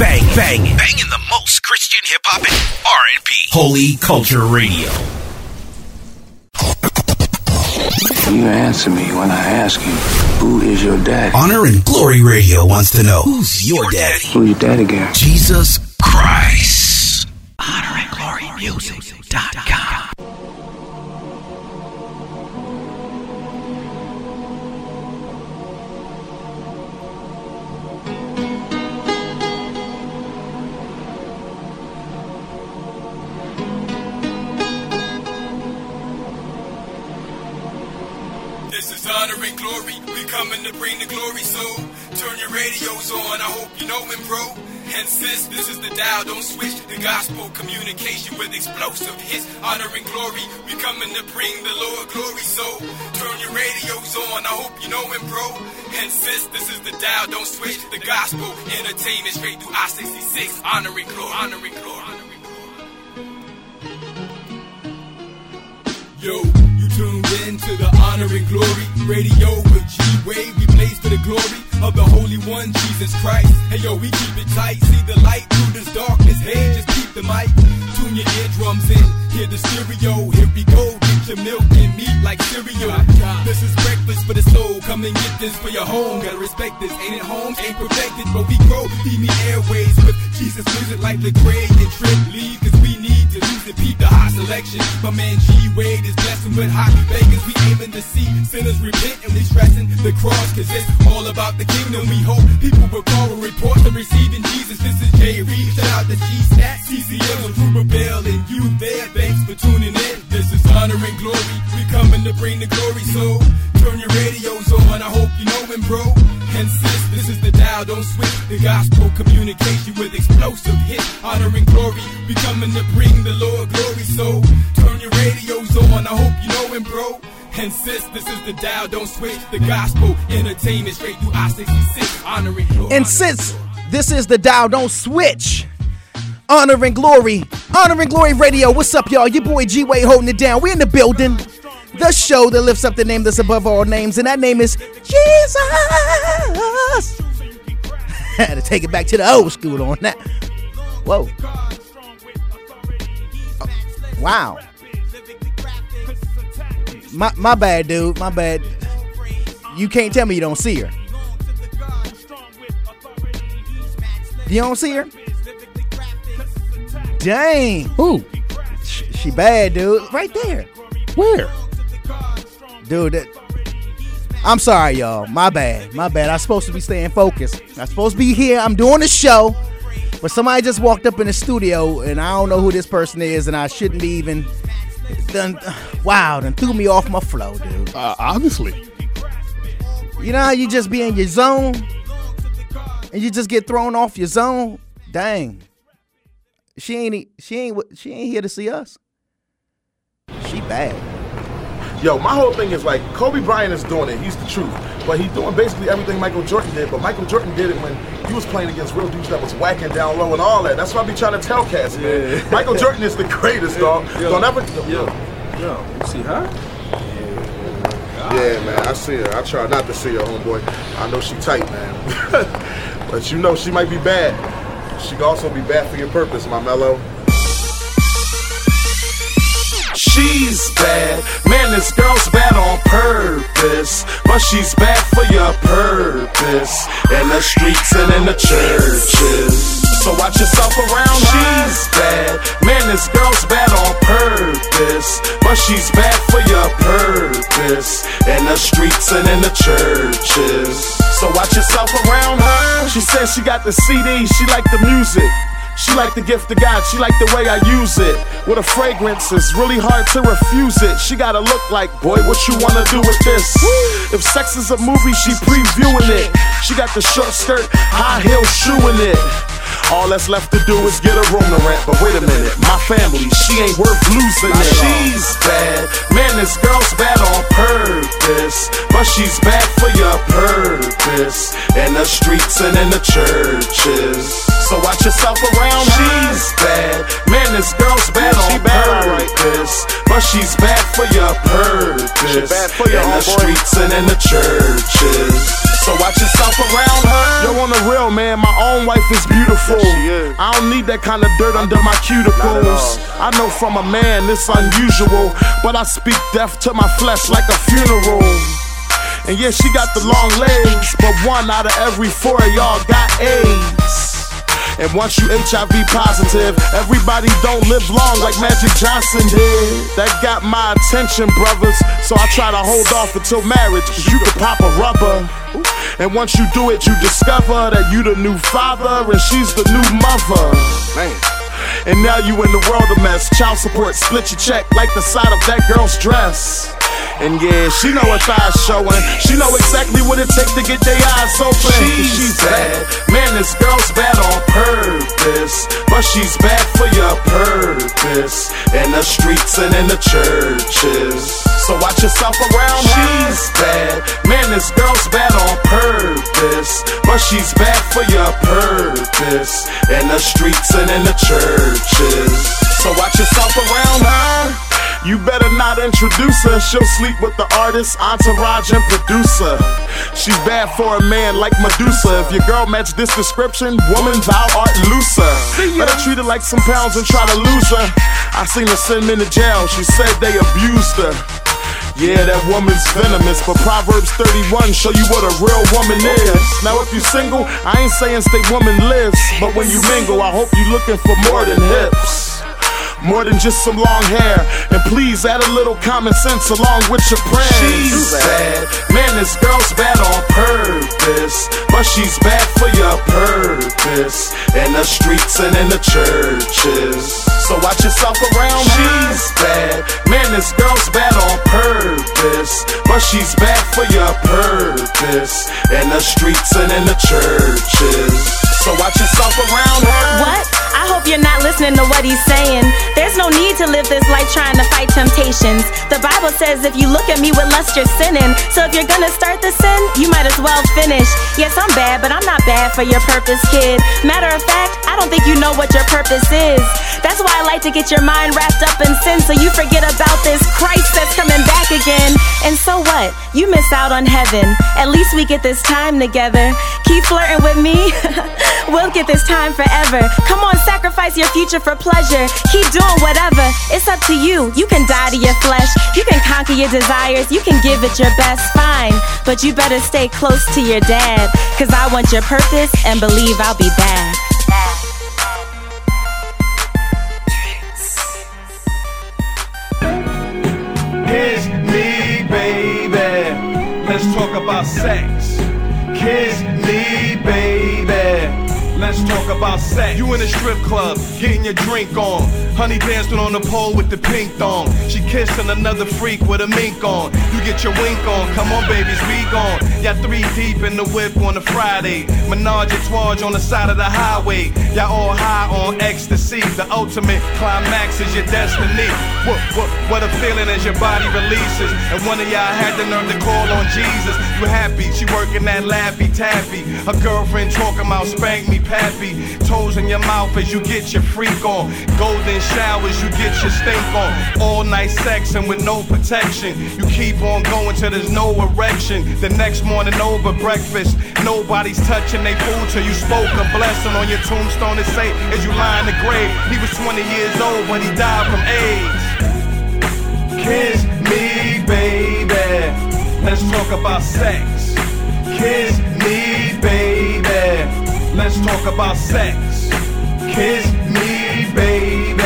bang, banging, banging the most Christian hip hop and R&B. Holy Culture Radio. You answer me when I ask you, who is your daddy? Honor and Glory Radio wants to know who's your daddy? Who's your daddy, girl? Jesus Christ. Honor Turn your radios on. I hope you know him, bro. And sis, this is the dial. Don't switch the gospel communication with explosive hits. Honor and glory. We coming to bring the Lord glory. So turn your radios on. I hope you know him, bro. And sis, this is the dial. Don't switch the gospel entertainment straight through I-66. Honor and glory. Honor and glory. Honor and glory. Yo, tuned in to the honor and glory radio with G Wave. We blaze for the glory of the Holy One, Jesus Christ. Hey yo, we keep it tight. See the light through this darkness. Hey, just keep the mic. Tune your eardrums in. Hear the stereo. Here we go. Get your milk and meat like cereal. This is breakfast for the soul. Come and get this for your home. Gotta respect this. Ain't it home? Ain't perfected, but we grow. Feed me airways with Jesus music like Lecrae and Trip. Leave, cause we need to lose it. Peep the hot selection. My man G Wade is blessing with hot Vegas. We aiming to see sinners repent and we stressing the cross. Cause it's all about the kingdom. We hope people will call and report to receiving Jesus. This is J Reed. Shout out to G Stat, CCM, and Ruber Bell, and you there. Thanks for tuning in. This is honor and glory. We coming to bring the glory. So turn your radios on. I hope you know him, bro. And sis, this is the dial. Don't switch the gospel communication with explosive hits. Honor and glory. We coming to bring the Lord glory. So turn your radios on. I hope you know him, bro. And sis, this is the dial. Don't switch the gospel entertainment straight through I-66. Honor and glory. And since this is the dial, don't switch. Honor and glory, honor and glory radio. What's up, y'all? Your boy G Way holding it down. We in the building. The show that lifts up the name that's above all names, and that name is Jesus. Had to take it back to the old school on that. Whoa. Wow. My my bad, dude. My bad. You can't tell me you don't see her. You don't see her? Dang. Who? Sh- She bad, dude. Right there. Where? Dude, that, I'm sorry, y'all. My bad. My bad. I'm supposed to be staying focused. I'm supposed to be here. I'm doing the show. But somebody just walked up in the studio and I don't know who this person is and I shouldn't be even done wow, done threw me off my flow, dude. Uh, obviously. You know how you just be in your zone and you just get thrown off your zone? Dang. She ain't she ain't she ain't here to see us. She bad. Yo, my whole thing is like Kobe Bryant is doing it. He's the truth, but he's doing basically everything Michael Jordan did. But Michael Jordan did it when he was playing against real dudes that was whacking down low and all that. That's what I be trying to tell cats, man. Michael Jordan is the greatest, dog. Don't ever. Yo, yo, you see her? Yeah, man, I see her. I try not to see her, homeboy. I know she tight, man. but you know she might be bad. She could also be bad for your purpose, my mellow. She's bad, man. This girl's bad on purpose, but she's bad for your purpose in the streets and in the churches. So watch yourself around. Her. She's bad, man. This girl's bad on purpose, but she's bad for your purpose in the streets and in the churches. So watch yourself around her. She says she got the CD. She like the music. She like the gift of God, she like the way I use it. With a fragrance, it's really hard to refuse it. She gotta look like, boy, what you wanna do with this? If sex is a movie, she previewing it. She got the short skirt, high heel shoeing it. All that's left to do is get a room to rent. But wait a minute, my family, she ain't worth losing it. She's bad, man, this girl's bad on purpose. But she's bad for your purpose. In the streets and in the churches. So watch yourself around. She's bad, man, this girl's bad on purpose. But she's bad for your purpose. She bad for your in the homeboy. streets and in the churches. So watch yourself around her. Yo, on the real, man, my own wife is beautiful. Yes, is. I don't need that kind of dirt under my cuticles. I know from a man it's unusual, but I speak death to my flesh like a funeral. And yeah, she got the long legs, but one out of every four of y'all got AIDS. And once you HIV positive, everybody don't live long like Magic Johnson did. That got my attention, brothers. So I try to hold off until marriage, cause you can pop a rubber. And once you do it, you discover that you the new father and she's the new mother. Man. And now you in the world of mess. Child support split your check like the side of that girl's dress. And yeah, she know her thighs showing. She know exactly what it takes to get their eyes open. She's, she's bad. Man, this girl's bad on purpose. But she's bad for your purpose. In the streets and in the churches. So watch yourself around her. She's bad. Man, this girl's bad on purpose. But she's bad for your purpose. In the streets and in the churches. So watch yourself around her. You better not introduce her. She'll sleep with the artist, entourage, and producer. She's bad for a man like Medusa. If your girl match this description, woman's out art looser. Better treat her like some pounds and try to lose her. I seen her send me to jail. She said they abused her. Yeah, that woman's venomous, but Proverbs 31 show you what a real woman is. Now, if you single, I ain't saying stay woman lives, but when you mingle, I hope you looking for more than hips. More than just some long hair. And please add a little common sense along with your prayers. She's bad. Man, this girl's bad on purpose. But she's bad for your purpose. In the streets and in the churches. So watch yourself around her. She's bad. Man, this girl's bad on purpose. But she's bad for your purpose. In the streets and in the churches. So watch yourself around her. What? I hope you're not listening to what he's saying. There's no need to live this life trying to fight temptations. The Bible says if you look at me with lust, you're sinning. So if you're gonna start the sin, you might as well finish. Yes, I'm bad, but I'm not bad for your purpose, kid. Matter of fact, I don't think you know what your purpose is. That's why I like to get your mind wrapped up in sin so you forget about this Christ that's coming back again. And so what? You miss out on heaven. At least we get this time together. Keep flirting with me. we'll get this time forever. Come on, sacrifice your future for pleasure. Keep doing whatever. It's up to you. You can die to your flesh. You can conquer your desires. You can give it your best. Fine. But you better stay close to your dad. Cause I want your purpose and believe I'll be back. Kiss me, baby. Let's talk about sex. Kiss me, baby. Let's talk about sex. You in a strip club, getting your drink on. Honey dancing on the pole with the pink thong. She kissing another freak with a mink on. You get your wink on. Come on, babies, we gone. Y'all three deep in the whip on a Friday. Menage a on the side of the highway. Y'all all high on ecstasy. The ultimate climax is your destiny. What, what, what a feeling as your body releases. And one of y'all had the nerve to call on Jesus. You happy? She working that lappy taffy. Her girlfriend talking about spank me, pappy. Toes in your mouth as you get your freak on. Golden showers, you get your stink on. All night sex and with no protection. You keep on going till there's no erection. The next morning over breakfast, nobody's touching they food till you spoke a blessing on your tombstone to say as you lie in the grave. He was 20 years old when he died from AIDS. Kiss me, baby. Let's talk about sex. Kiss me, baby. Let's talk about sex. Kiss me, baby.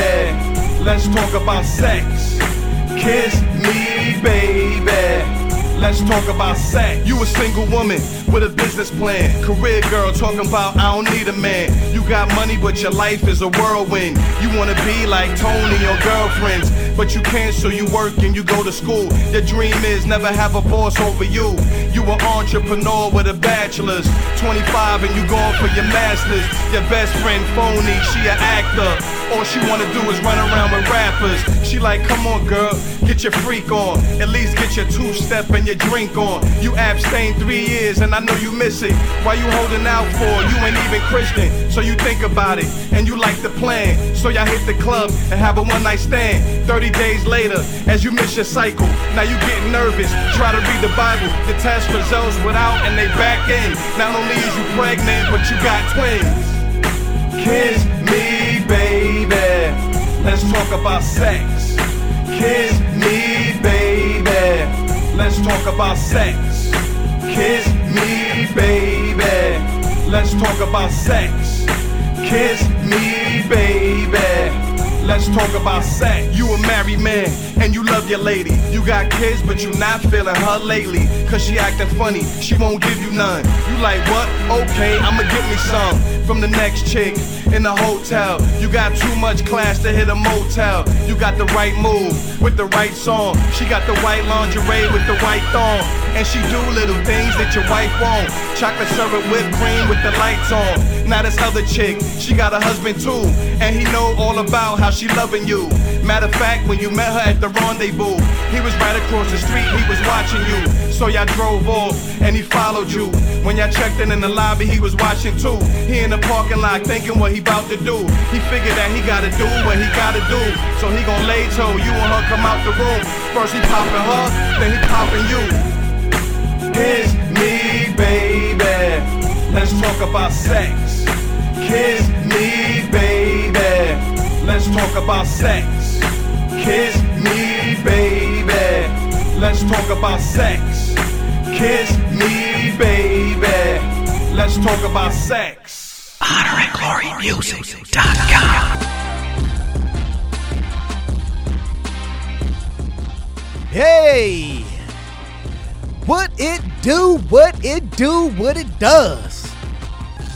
Let's talk about sex. Kiss me, baby. Let's talk about sex. You a single woman with a business plan. Career girl talking about I don't need a man. You got money, but your life is a whirlwind. You wanna be like Tony, your girlfriends. But you can't, so you work and you go to school. Your dream is never have a boss over you. You an entrepreneur with a bachelor's. 25 and you going for your master's. Your best friend phony, she an actor. All she wanna do is run around with rappers. She like, come on girl, get your freak on. At least get your two step and your drink on. You abstained three years and I know you miss it. Why you holding out for? You ain't even Christian, so you think about it and you like the plan. So y'all hit the club and have a one night stand. 30 days later, as you miss your cycle, now you getting nervous. Try to read the Bible, the test results without and they back in. Not only is you pregnant, but you got twins. Kiss me, baby. Let's talk about sex. Kiss me, baby. Let's talk about sex. Kiss me, baby. Let's talk about sex. Kiss me, baby. Let's talk about sex. You a married man and you love your lady. You got kids, but you not feeling her lately. Cause she acting funny, she won't give you none. You like what? Okay, I'ma get me some from the next chick in the hotel. You got too much class to hit a motel. You got the right move with the right song. She got the white lingerie with the white thong. And she do little things that your wife won't. Chocolate syrup whipped cream with the lights on. Now this other chick, she got a husband too. And he know all about how she loving you. Matter of fact, when you met her at the rendezvous, he was right across the street, he was watching you. So y'all drove off and he followed you. When y'all checked in in the lobby, he was watching too. He in the parking lot thinking what he about to do. He figured that he gotta do what he gotta do. So he gon' lay toe, you and her come out the room. First he popping her, then he popping you. Kiss me, baby. Let's talk about sex. Kiss me, baby. Let's talk about sex. Kiss me, baby. Let's talk about sex. Kiss me, baby. Let's talk about sex. HonorandGloryMusic.com. Hey! What it do, what it do, what it does.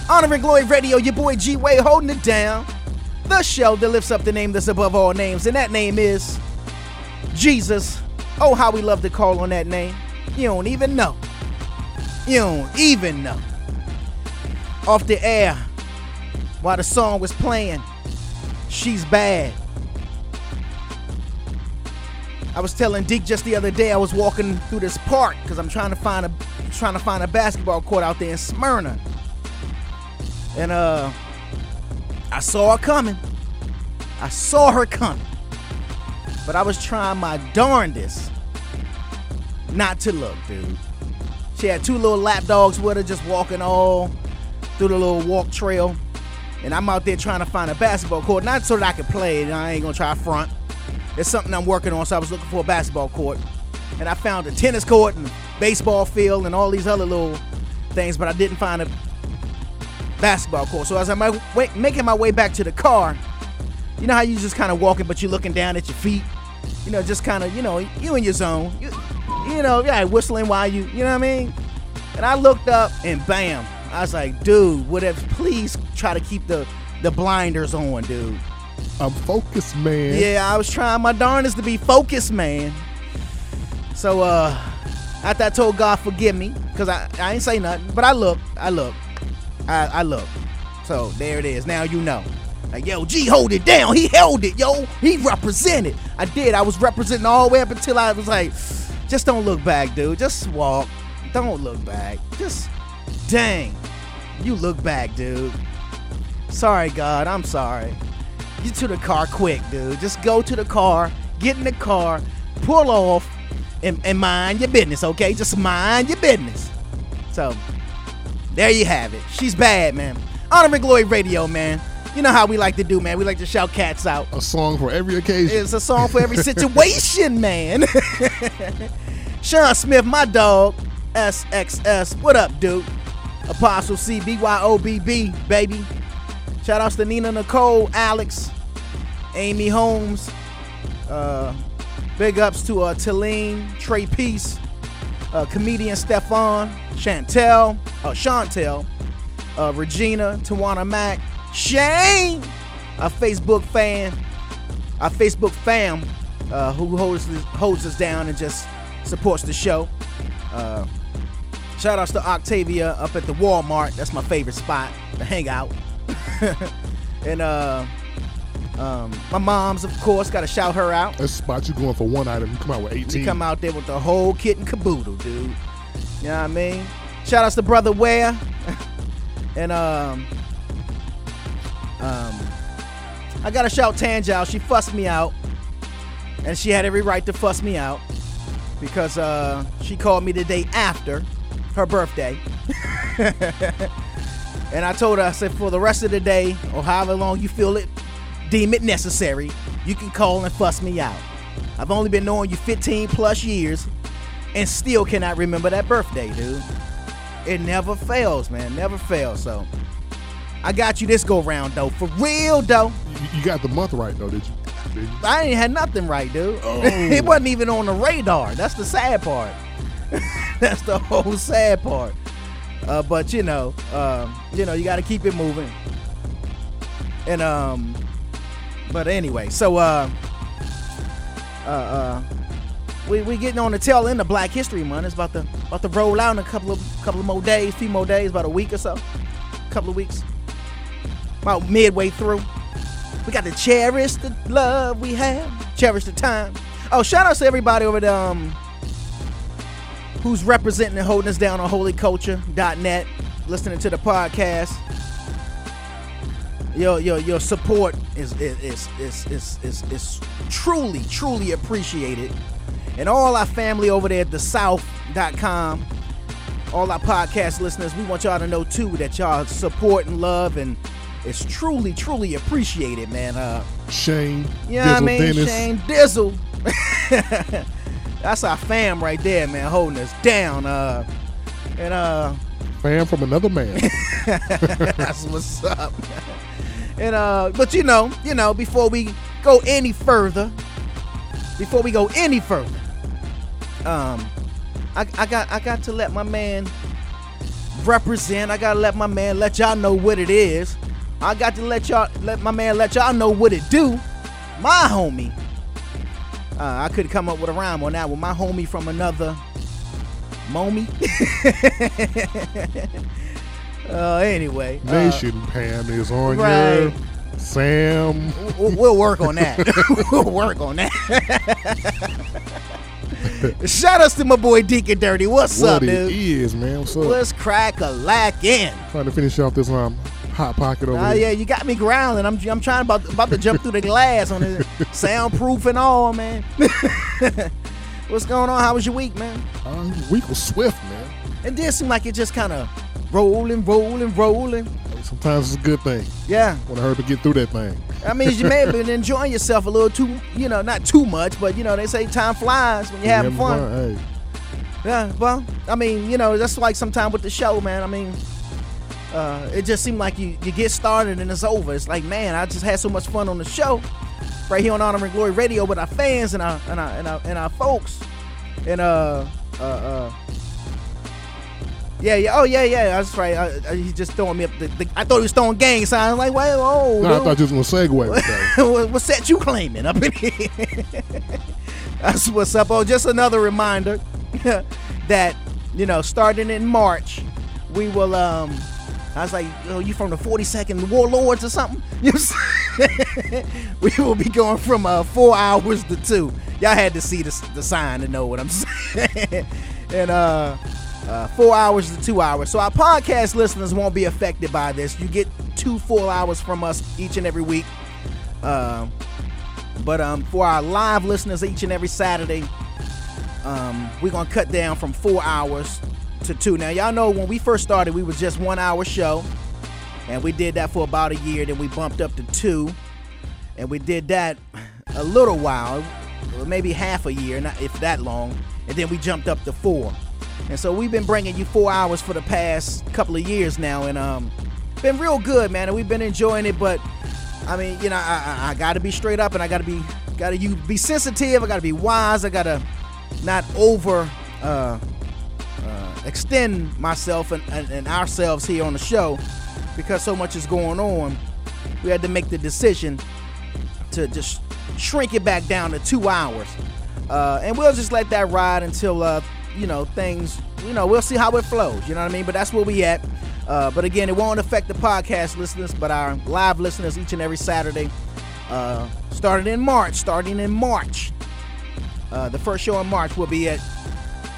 Honor and Glory Radio, your boy G Way holding it down. The show that lifts up the name that's above all names, and that name is Jesus. Oh, how we love to call on that name. You don't even know. You don't even know. Off the air, while the song was playing, she's bad. I was telling Deke just the other day I was walking through this park because I'm trying to find a trying to find a basketball court out there in Smyrna. And uh I saw her coming. I saw her coming. But I was trying my darndest not to look, dude. She had two little lap dogs with her just walking all through the little walk trail. And I'm out there trying to find a basketball court, not so that I could play, and I ain't gonna try front. It's something I'm working on, so I was looking for a basketball court. And I found a tennis court and baseball field and all these other little things, but I didn't find a basketball court. So as I'm making my way back to the car, you know how you just kind of walking, but you're looking down at your feet? You know, just kind of, you know, you in your zone. You, you know, yeah, whistling while you, you know what I mean? And I looked up and bam, I was like, dude, whatever, please try to keep the, the blinders on, dude. I'm focused, man. Yeah, I was trying my darndest to be focused, man. So, uh, after I told God, forgive me, because I, I ain't say nothing, but I looked, I looked, I, I looked. So, there it is. Now you know. Like, yo, G, hold it down. He held it, yo. He represented. I did. I was representing all the way up until I was like, just don't look back, dude. Just walk. Don't look back. Just, dang. You look back, dude. Sorry, God. I'm sorry. Get to the car quick, dude. Just go to the car, get in the car, pull off, and, and mind your business, okay? Just mind your business. So, there you have it. She's bad, man. Honor and Glory Radio, man. You know how we like to do, man. We like to shout cats out. A song for every occasion. It's a song for every situation, man. Sean Smith, my dog. SXS. What up, dude? Apostle C B Y O B B, baby. Shout outs to Nina Nicole, Alex, Amy Holmes. Uh, big ups to uh, Talene, Trey Peace, uh, comedian Stefan, Chantel, uh, Chantel, uh, Regina, Tawana Mack, Shane, a Facebook fan, our Facebook fam uh, who holds holds us down and just supports the show. Uh, shout outs to Octavia up at the Walmart. That's my favorite spot to hang out. and uh, Um, my mom's, of course, got to shout her out. That spot you going for one item, you come out with 18. She come out there with the whole kit and caboodle, dude. You know what I mean? Shout outs to Brother Ware. and um um I gotta shout Tanja out. She fussed me out. And she had every right to fuss me out. Because uh she called me the day after her birthday. and I told her, I said, for the rest of the day, or however long you feel it, deem it necessary, you can call and fuss me out. I've only been knowing you 15 plus years and still cannot remember that birthday, dude. It never fails, man. Never fails. So I got you this go round though. For real though. You, got the month right though, did you? Did you? I ain't had nothing right, dude. Oh. it wasn't even on the radar. That's the sad part. That's the whole sad part. Uh, but you know, um, you know, you got to keep it moving. And um, but anyway, so uh, uh, uh, we we getting on the tail end of Black History Month. It's about to about to roll out in a couple of couple of more days, few more days, about a week or so, couple of weeks, about midway through. We got to cherish the love we have, cherish the time. Oh, shout out to everybody over there. Um, who's representing and holding us down on holyculture.net, listening to the podcast. Your your your support is is is is is, is, is truly truly appreciated. And all our family over there at the south.com, all our podcast listeners, we want y'all to know too that y'all support and love and it's truly, truly appreciated, man. Uh Shane, you know I mean? Dennis. Shane Dizzle. That's our fam right there, man, holding us down. Uh and uh Fan from another man. that's what's up. And uh, but you know, you know, before we go any further, before we go any further, um, I, I got I got to let my man represent. I gotta let my man let y'all know what it is. I got to let y'all let my man let y'all know what it do. My homie. Uh, I could come up with a rhyme on that with My homie from another mommy. uh, anyway. uh, Nation Pam is on right. your Sam. We'll, we'll work on that. we'll work on that. Shout outs to my boy Deacon Dirty. What's what up, it dude? is, man. What's up? Let's crack a lack in. Trying to finish off this um hot pocket over Oh here. yeah, you got me growling. I'm I'm trying about about to jump through the glass on it, soundproof and all, man. What's going on? How was your week, man? Uh, week was swift, man. It did seem like it just kind of rolling, rolling, rolling. Sometimes it's a good thing. Yeah. Want to hurry to get through that thing. I mean, you may have been enjoying yourself a little too, you know, not too much, but you know, they say time flies when you're having fun. Hey, Yeah, well, I mean, you know, that's like sometimes with the show, man. I mean, uh, it just seemed like you, you get started and it's over. It's like, man, I just had so much fun on the show, right here on Honor and Glory Radio with our fans and our and our and our, and our folks, and uh, uh, uh, yeah, yeah, oh yeah, yeah, that's right. Uh, uh, he's just throwing me up. The, the, I thought he was throwing gang signs. Like, well, oh, no, I thought you was gonna segue what, what's that you claiming up in here? That's what's up. Oh, just another reminder that you know, starting in March, we will. um I was like, oh, you from the 42nd Warlords or something? You see? we will be going from uh, four hours to two. Y'all had to see the, the sign to know what I'm saying. and uh, uh, four hours to two hours. So our podcast listeners won't be affected by this. You get two full hours from us each and every week. Um, but um, for our live listeners, each and every Saturday, um, we're gonna cut down from four hours to two. Now, y'all know when we first started, we was just one hour show, and we did that for about a year. Then we bumped up to two, and we did that a little while, maybe half a year, not if that long, and then we jumped up to four. And so we've been bringing you four hours for the past couple of years now, and um, been real good, man. And we've been enjoying it, but I mean, you know, I, I, I got to be straight up, and I got to be, got to you be sensitive. I got to be wise. I got to not over uh, uh, extend myself and, and, and ourselves here on the show because so much is going on. We had to make the decision to just shrink it back down to two hours, uh, and we'll just let that ride until uh, you know things. You know, we'll see how it flows. You know what I mean? But that's where we at. Uh, but again, it won't affect the podcast listeners, but our live listeners each and every Saturday. Uh, starting in March. Starting in March. Uh, the first show in March will be at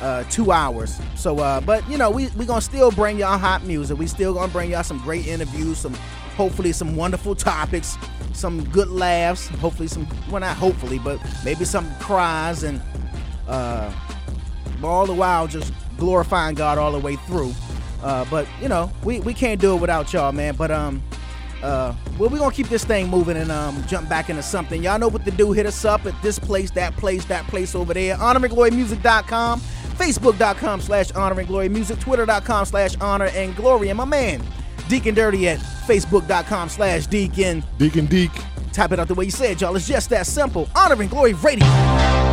uh, two hours. So, uh, but you know, we we gonna still bring y'all hot music. We still gonna bring y'all some great interviews, some hopefully some wonderful topics, some good laughs. Hopefully some, well not hopefully, but maybe some cries and uh, all the while just glorifying God all the way through. Uh, but you know, we, we can't do it without y'all, man. But um, uh, well, we're gonna keep this thing moving and um, jump back into something. Y'all know what to do. Hit us up at this place, that place, that place over there. HonorAndGloryMusic.com, Facebook.com slash Honor and Glory Music, Twitter.com slash Honor and Glory, and my man Deacon Dirty at Facebook.com slash Deacon Deacon Deek. Type it out the way you said, y'all. It's just that simple. Honor and Glory Radio.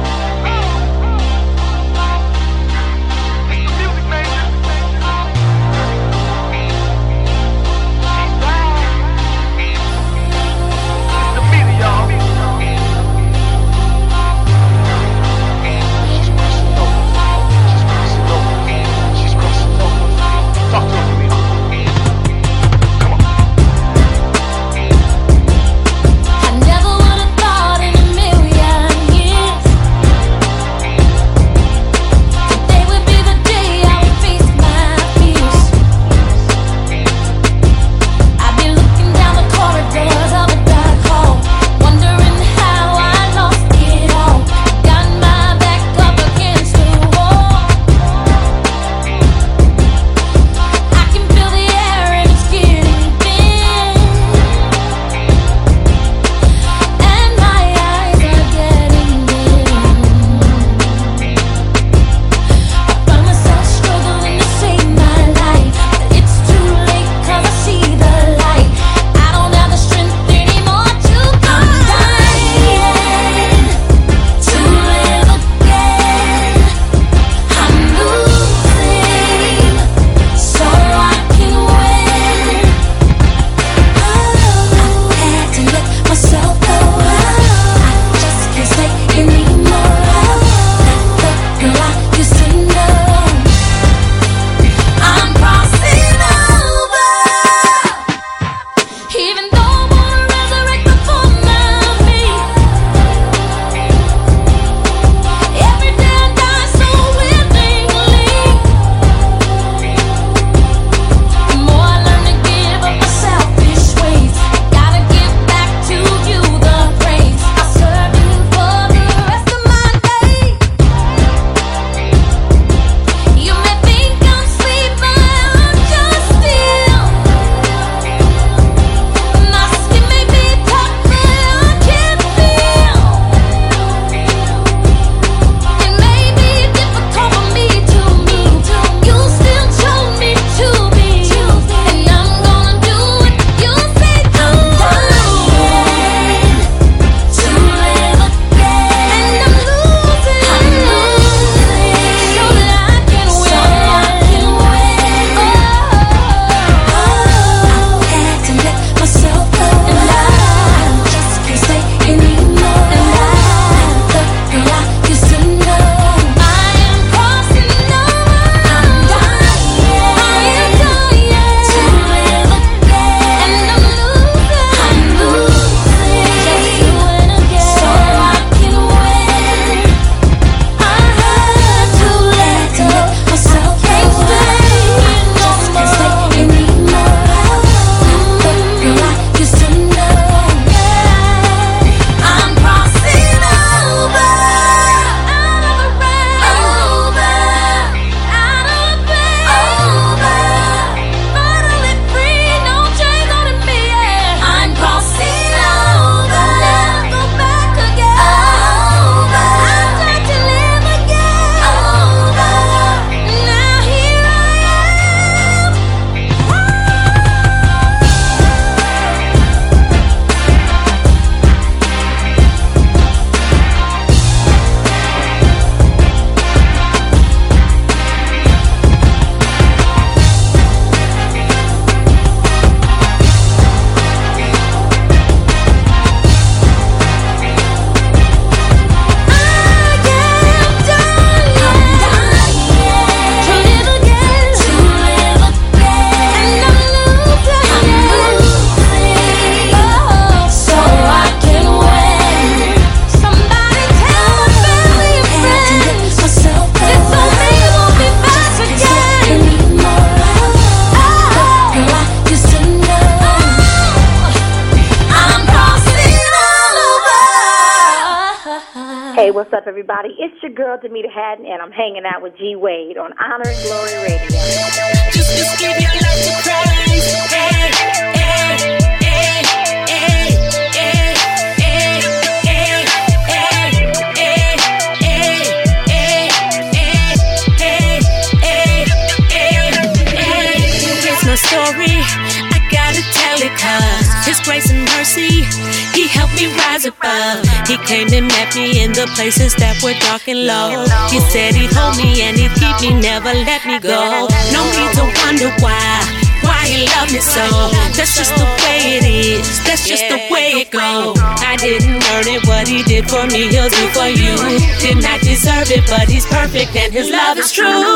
Perfect and his love is true.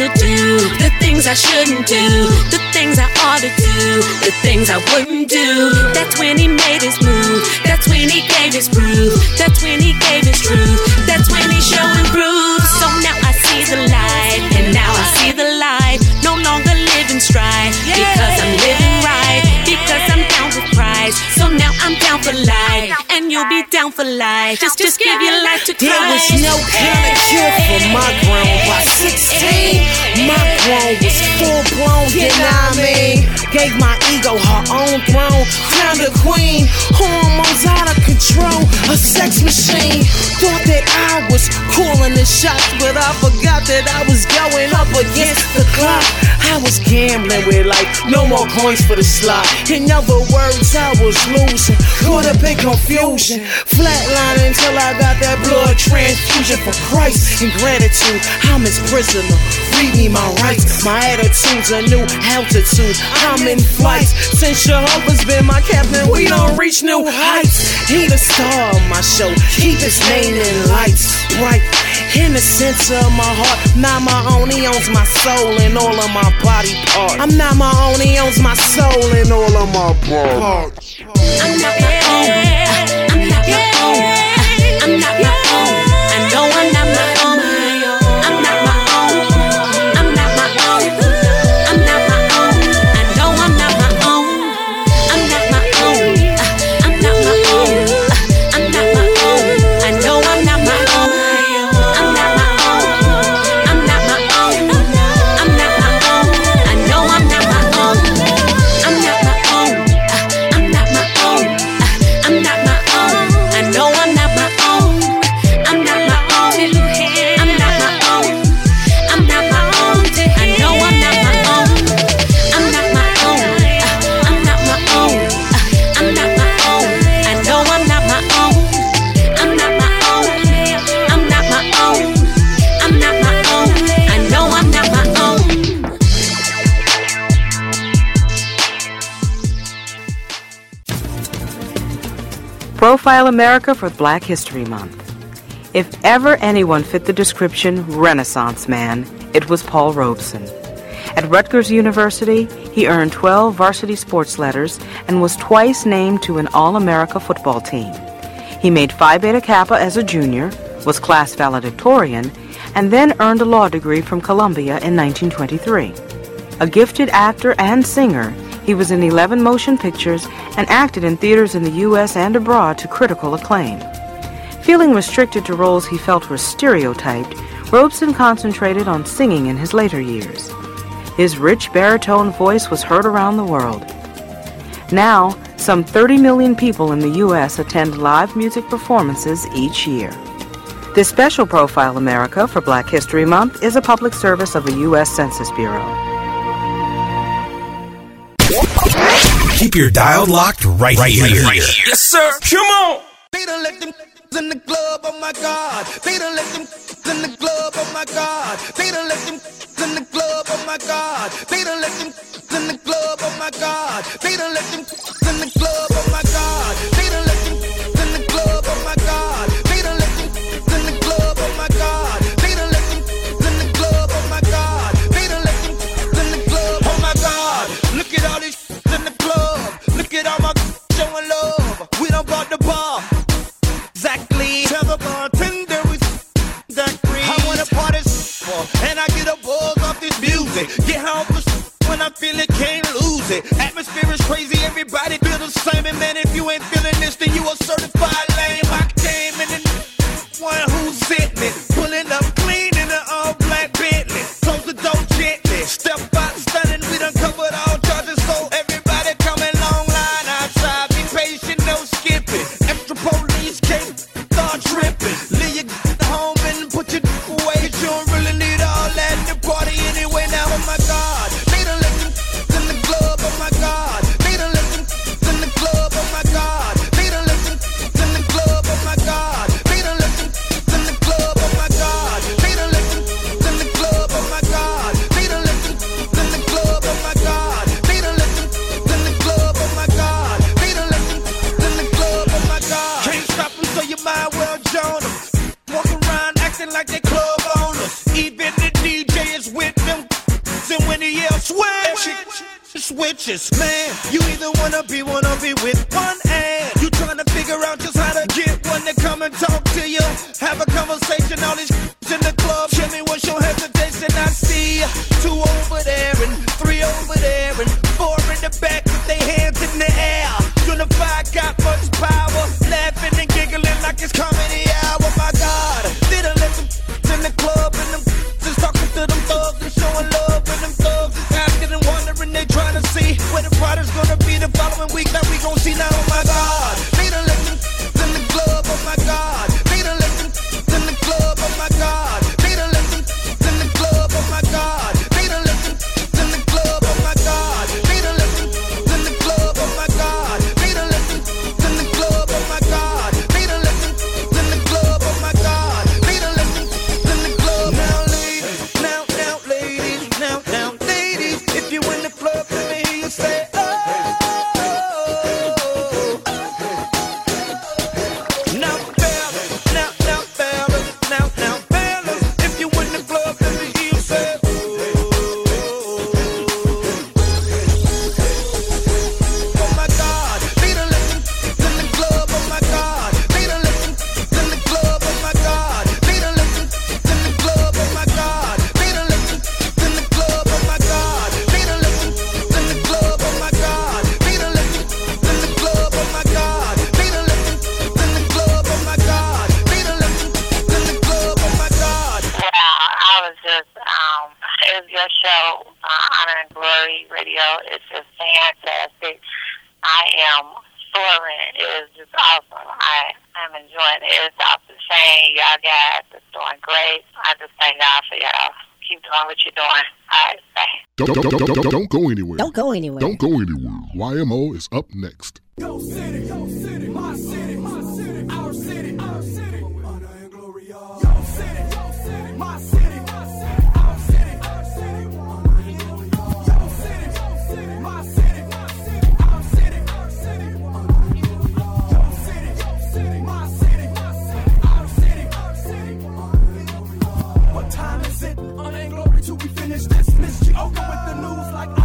Wanna do the things I shouldn't do, the things I ought to do, the things I wouldn't do, that's when he made his move. That's when he gave his proof. That's when he gave his truth. That's when he showing proof. So now I see the light, and now I see the light. No longer live in strife because I'm living right. Because I'm down with Christ. So now I'm down for life, and you'll be down for life. Just, just give your life to Christ. There was no kind of cure for my grown by 16. My grown was full blown, you know what I mean? Gave my ego her own throne. Found a queen, hormones out of control. A sex machine. Thought that I was calling the shots, but I forgot that I was going up against the clock. I was gambling with life, no more coins for the slot. In other words, I was losing. Caught up in confusion. Flatlining until I got that blood transfusion for Christ. and gratitude, I'm his prisoner. Read me my rights. My attitude's a new altitude. I'm in flight. Since Jehovah's been my captain, we don't reach new heights. He the star of my show. Keep his name in lights. Right. In the center of my heart, not my own. He owns my soul and all of my body parts. I'm not my own. He owns my soul and all of my body parts. I'm not my own. Profile America for Black History Month. If ever anyone fit the description Renaissance man, it was Paul Robeson. At Rutgers University, he earned 12 varsity sports letters and was twice named to an All America football team. He made Phi Beta Kappa as a junior, was class valedictorian, and then earned a law degree from Columbia in 1923. A gifted actor and singer, he was in 11 motion pictures and acted in theaters in the U.S. and abroad to critical acclaim. Feeling restricted to roles he felt were stereotyped, Robeson concentrated on singing in his later years. His rich baritone voice was heard around the world. Now, some 30 million people in the U.S. attend live music performances each year. This special Profile America for Black History Month is a public service of the U.S. Census Bureau. Keep your dial locked right, right here. Right here. Yes, sir. Come on. They done let them in the club, oh my god. They done let them in the club, oh my god. They done let them in the club, oh my god. They done let them in the club, oh my god. They done let them in the club, oh my god. They done don't, go anywhere. Don't go anywhere. Don't go anywhere. YMO is up next. Yo city, yo city, my city, my city, our city, our city. Honor and glory, y'all. Yo city, yo city, my city, my city, our city, our city. Honor and glory, y'all. Yo city, yo city, my city, my city, our city, our city. Honor and glory, y'all. Yo city, yo city, my city, my city, our city, our city. Honor and glory, y'all. What time is it? Honor till we finish this. Miss Gioka with the news like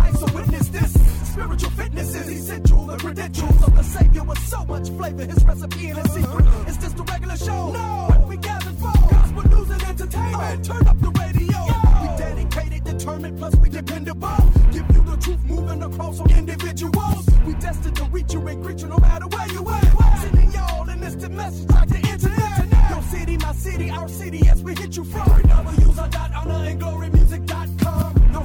Spiritual fitness is essential. The credentials of the Savior with so much flavor. His recipe and his secret. Is this the regular show? No. What we gathered for? Gospel news and entertainment. Turn up the radio. We dedicated, determined, plus we dependable. Give you the truth moving across on individuals. We destined to reach you and greet you no matter where you at. Sending y'all an instant message like the internet. Your city, my city, our city, as we hit you from. www.honorandglorymusic.com.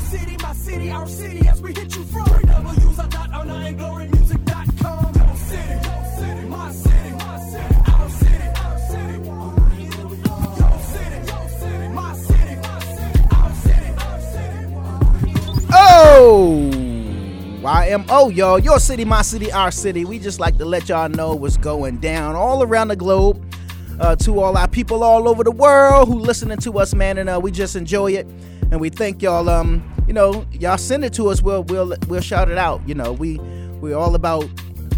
Your city, my city, our city, as we hit you from. www.honorandglorymusic.com. Your city, your city, my city, my city, our city, our city. Your city, your city, my city, my city, our city, our city. Oh, YMO, y'all. Your city, my city, our city. We just like to let y'all know what's going down all around the globe. Uh, to all our people all over the world who listening to us, man, and uh, we just enjoy it, and we thank y'all. Um, you know, y'all send it to us. We'll we'll we'll shout it out. You know, we we're all about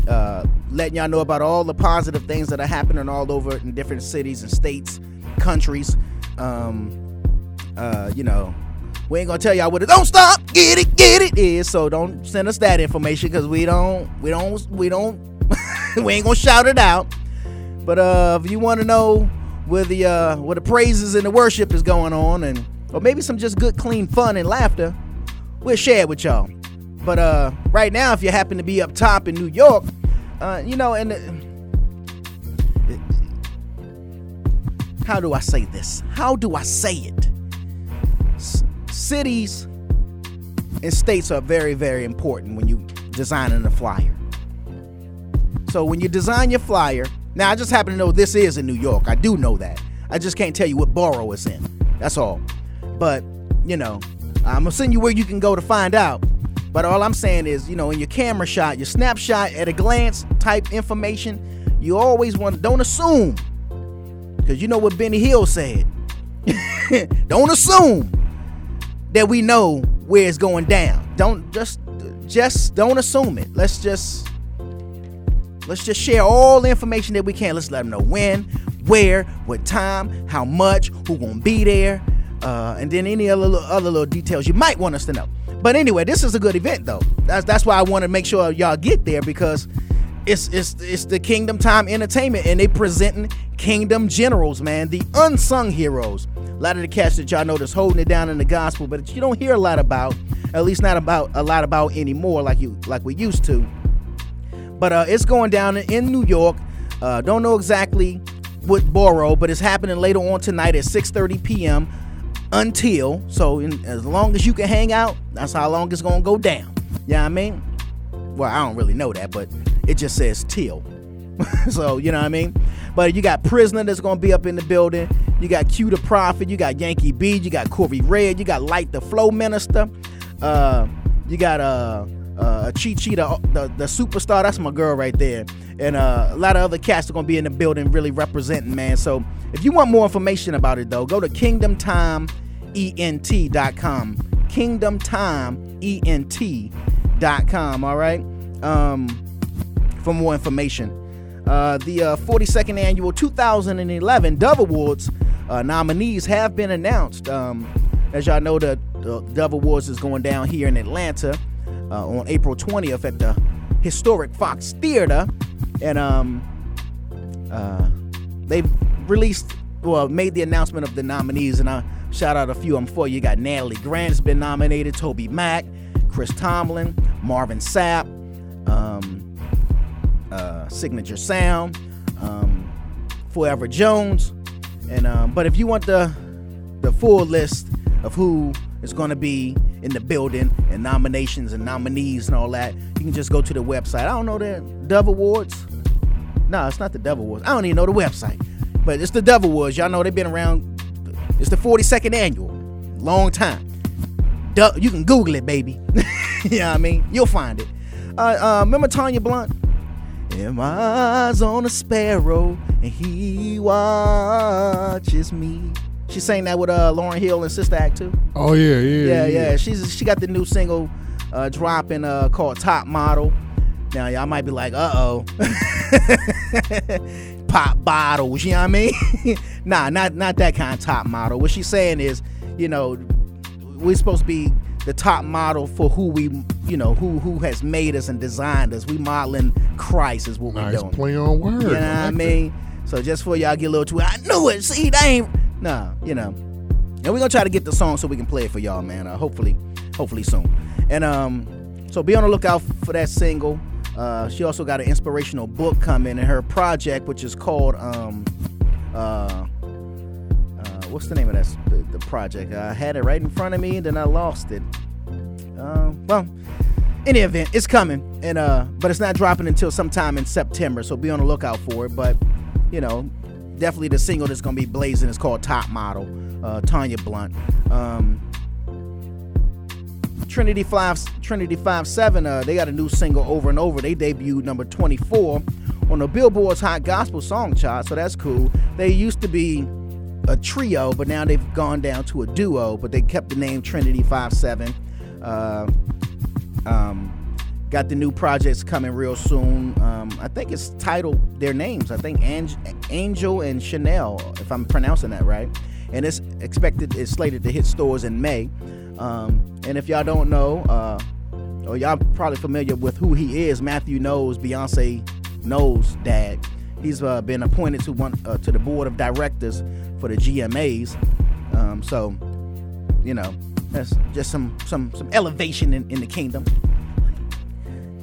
uh, letting y'all know about all the positive things that are happening all over in different cities and states, countries. Um, uh, you know, we ain't gonna tell y'all what it don't stop, get it, get it is. So don't send us that information because we don't, we don't, we don't, we ain't gonna shout it out. But uh, if you want to know where the uh, where the praises and the worship is going on, and or maybe some just good, clean fun and laughter, we'll share it with y'all. But uh, right now, if you happen to be up top in New York, uh, you know, and uh, how do I say this? How do I say it? S- cities and states are very, very important when you designing a flyer. So when you design your flyer, now I just happen to know this is in New York. I do know that. I just can't tell you what borough it's in. That's all. But you know, I'm gonna send you where you can go to find out. But all I'm saying is, you know, in your camera shot, your snapshot at a glance type information, you always want don't assume. Cause you know what Benny Hill said. don't assume that we know where it's going down. Don't just just don't assume it. Let's just let's just share all the information that we can. Let's let them know when, where, what time, how much, who gonna be there, uh, and then any other other little details you might want us to know. But anyway, this is a good event though. That's that's why I want to make sure y'all get there because it's it's it's the Kingdom Time Entertainment and they presenting Kingdom Generals, man, the unsung heroes. A lot of the cats that y'all know that's holding it down in the gospel, but you don't hear a lot about, at least not about a lot about anymore, like you like we used to. But uh, it's going down in New York. Uh, don't know exactly what borough, but it's happening later on tonight at 6:30 p.m. Until so, in, as long as you can hang out, that's how long it's gonna go down. Yeah, you know what I mean, well, I don't really know that, but it just says till. so you know what I mean. But you got prisoner that's gonna be up in the building. You got Q the Prophet. You got Yankee B. You got Corey Red. You got Light the Flow Minister. Uh, you got uh, uh, Chi Chi the, the the superstar. That's my girl right there. And uh, a lot of other cats are gonna be in the building, really representing, man. So if you want more information about it, though, go to KingdomTimeEnt.com. KingdomTimeEnt.com. All right. Um, for more information. Uh, the uh, 42nd annual 2011 Dove Awards uh, nominees have been announced. Um, as y'all know, the, the, Dove Awards is going down here in Atlanta uh, on April 20th at the historic Fox Theater, and um, uh, they've released, well, made the announcement of the nominees, and I shout out a few of them for you. You got Natalie Grant's been nominated, Toby Mac, Chris Tomlin, Marvin Sapp. Um, uh, Signature Sound, um, Forever Jones, and um, but if you want the the full list of who is going to be in the building and nominations and nominees and all that, you can just go to the website. I don't know the Dove Awards. No, it's not the Dove Awards. I don't even know the website, but it's the Dove Awards. Y'all know they've been around. It's the 42nd annual, long time. Du- you can Google it, baby. you know what I mean? You'll find it. Uh, uh, remember Tanya Blount? And my eyes on a sparrow, and he watches me. She sang that with uh, Lauryn Hill and Sister Act too. Oh yeah, yeah, yeah, yeah. She's she got the new single uh, dropping uh, called Top Model. Now y'all might be like, uh oh, pop bottles. You know what I mean? nah, not not that kind of top model. What she's saying is, you know, we're supposed to be the top model for who we, you know, who who has made us and designed us. We modeling Christ is what nice we're doing. play on words. You know what I mean? So just for y'all get a little too, I knew it. See, they ain't. Nah, you know. And we're gonna try to get the song so we can play it for y'all, man. Uh, hopefully, hopefully soon. And um, so be on the lookout for that single. Uh, she also got an inspirational book coming in her project, which is called um, uh, uh, what's the name of that the, the project? I had it right in front of me, then I lost it. Uh, well, any event, it's coming, and uh, but it's not dropping until sometime in September. So be on the lookout for it. But you know, definitely the single that's gonna be blazing is called Top Model. Uh, Tanya Blount. Um, Trinity Five Trinity Five Seven. Uh, they got a new single over and over. They debuted number 24 on the Billboard's Hot Gospel Song chart, so that's cool. They used to be a trio, but now they've gone down to a duo. But they kept the name Trinity Five Seven. Uh, um, got the new projects coming real soon. Um, I think it's titled their names. I think Ang- Angel and Chanel, if I'm pronouncing that right. And it's expected, it's slated to hit stores in May. Um, and if y'all don't know, uh, or y'all probably familiar with who he is, Matthew Knowles, Beyonce Knowles dad. he's uh, been appointed to one uh, to the board of directors for the GMAs. Um, so, you know, that's just some some some elevation in, in the kingdom.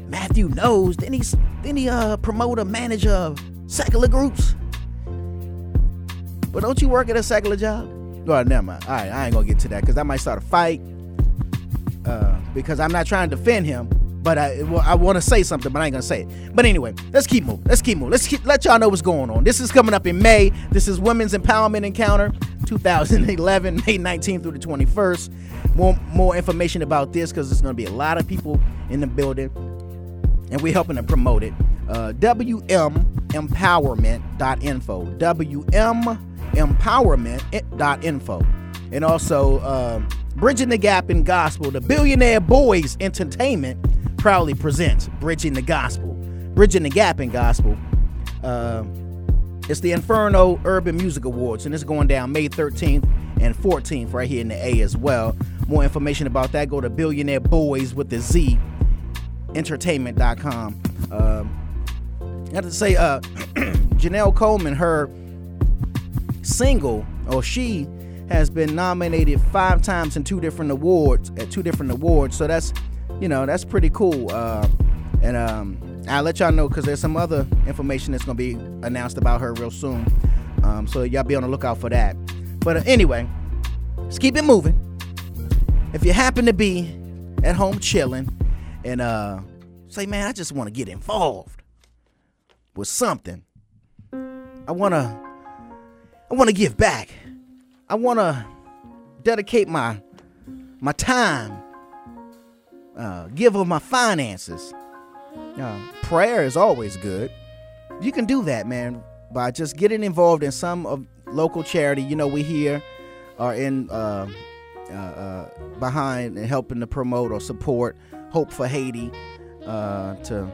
Matthew Knowles. Then he's then he uh promote a manager of secular groups. But don't you work at a secular job? Well, never mind. All right, I ain't gonna get to that because I might start a fight. Uh, because I'm not trying to defend him, but I well, I want to say something, but I ain't gonna say it. But anyway, let's keep moving. Let's keep moving. Let's keep, let y'all know what's going on. This is coming up in May. This is Women's Empowerment Encounter 2011, May 19th through the 21st. More more information about this because there's gonna be a lot of people in the building, and we're helping to promote it. Uh, WMEmpowerment.info. WMEmpowerment.info. And also, uh, Bridging the Gap in Gospel, the Billionaire Boys Entertainment proudly presents Bridging the Gospel. Bridging the Gap in Gospel. Uh, it's the Inferno Urban Music Awards, and it's going down May 13th and 14th right here in the A as well. More information about that, go to Billionaire Boys with the Z entertainment.com. Um, I have to say, uh, Janelle Coleman, her single, or she has been nominated five times in two different awards at two different awards. So that's, you know, that's pretty cool. Uh, and um, I'll let y'all know because there's some other information that's gonna be announced about her real soon. Um, so y'all be on the lookout for that. But uh, anyway, let's keep it moving. If you happen to be at home chilling and uh, say, man, I just want to get involved with something. I wanna, I wanna give back. I wanna dedicate my my time, uh, give of my finances. Uh, prayer is always good. You can do that, man, by just getting involved in some of local charity. You know, we here are in uh, uh, uh, behind and helping to promote or support Hope for Haiti uh, to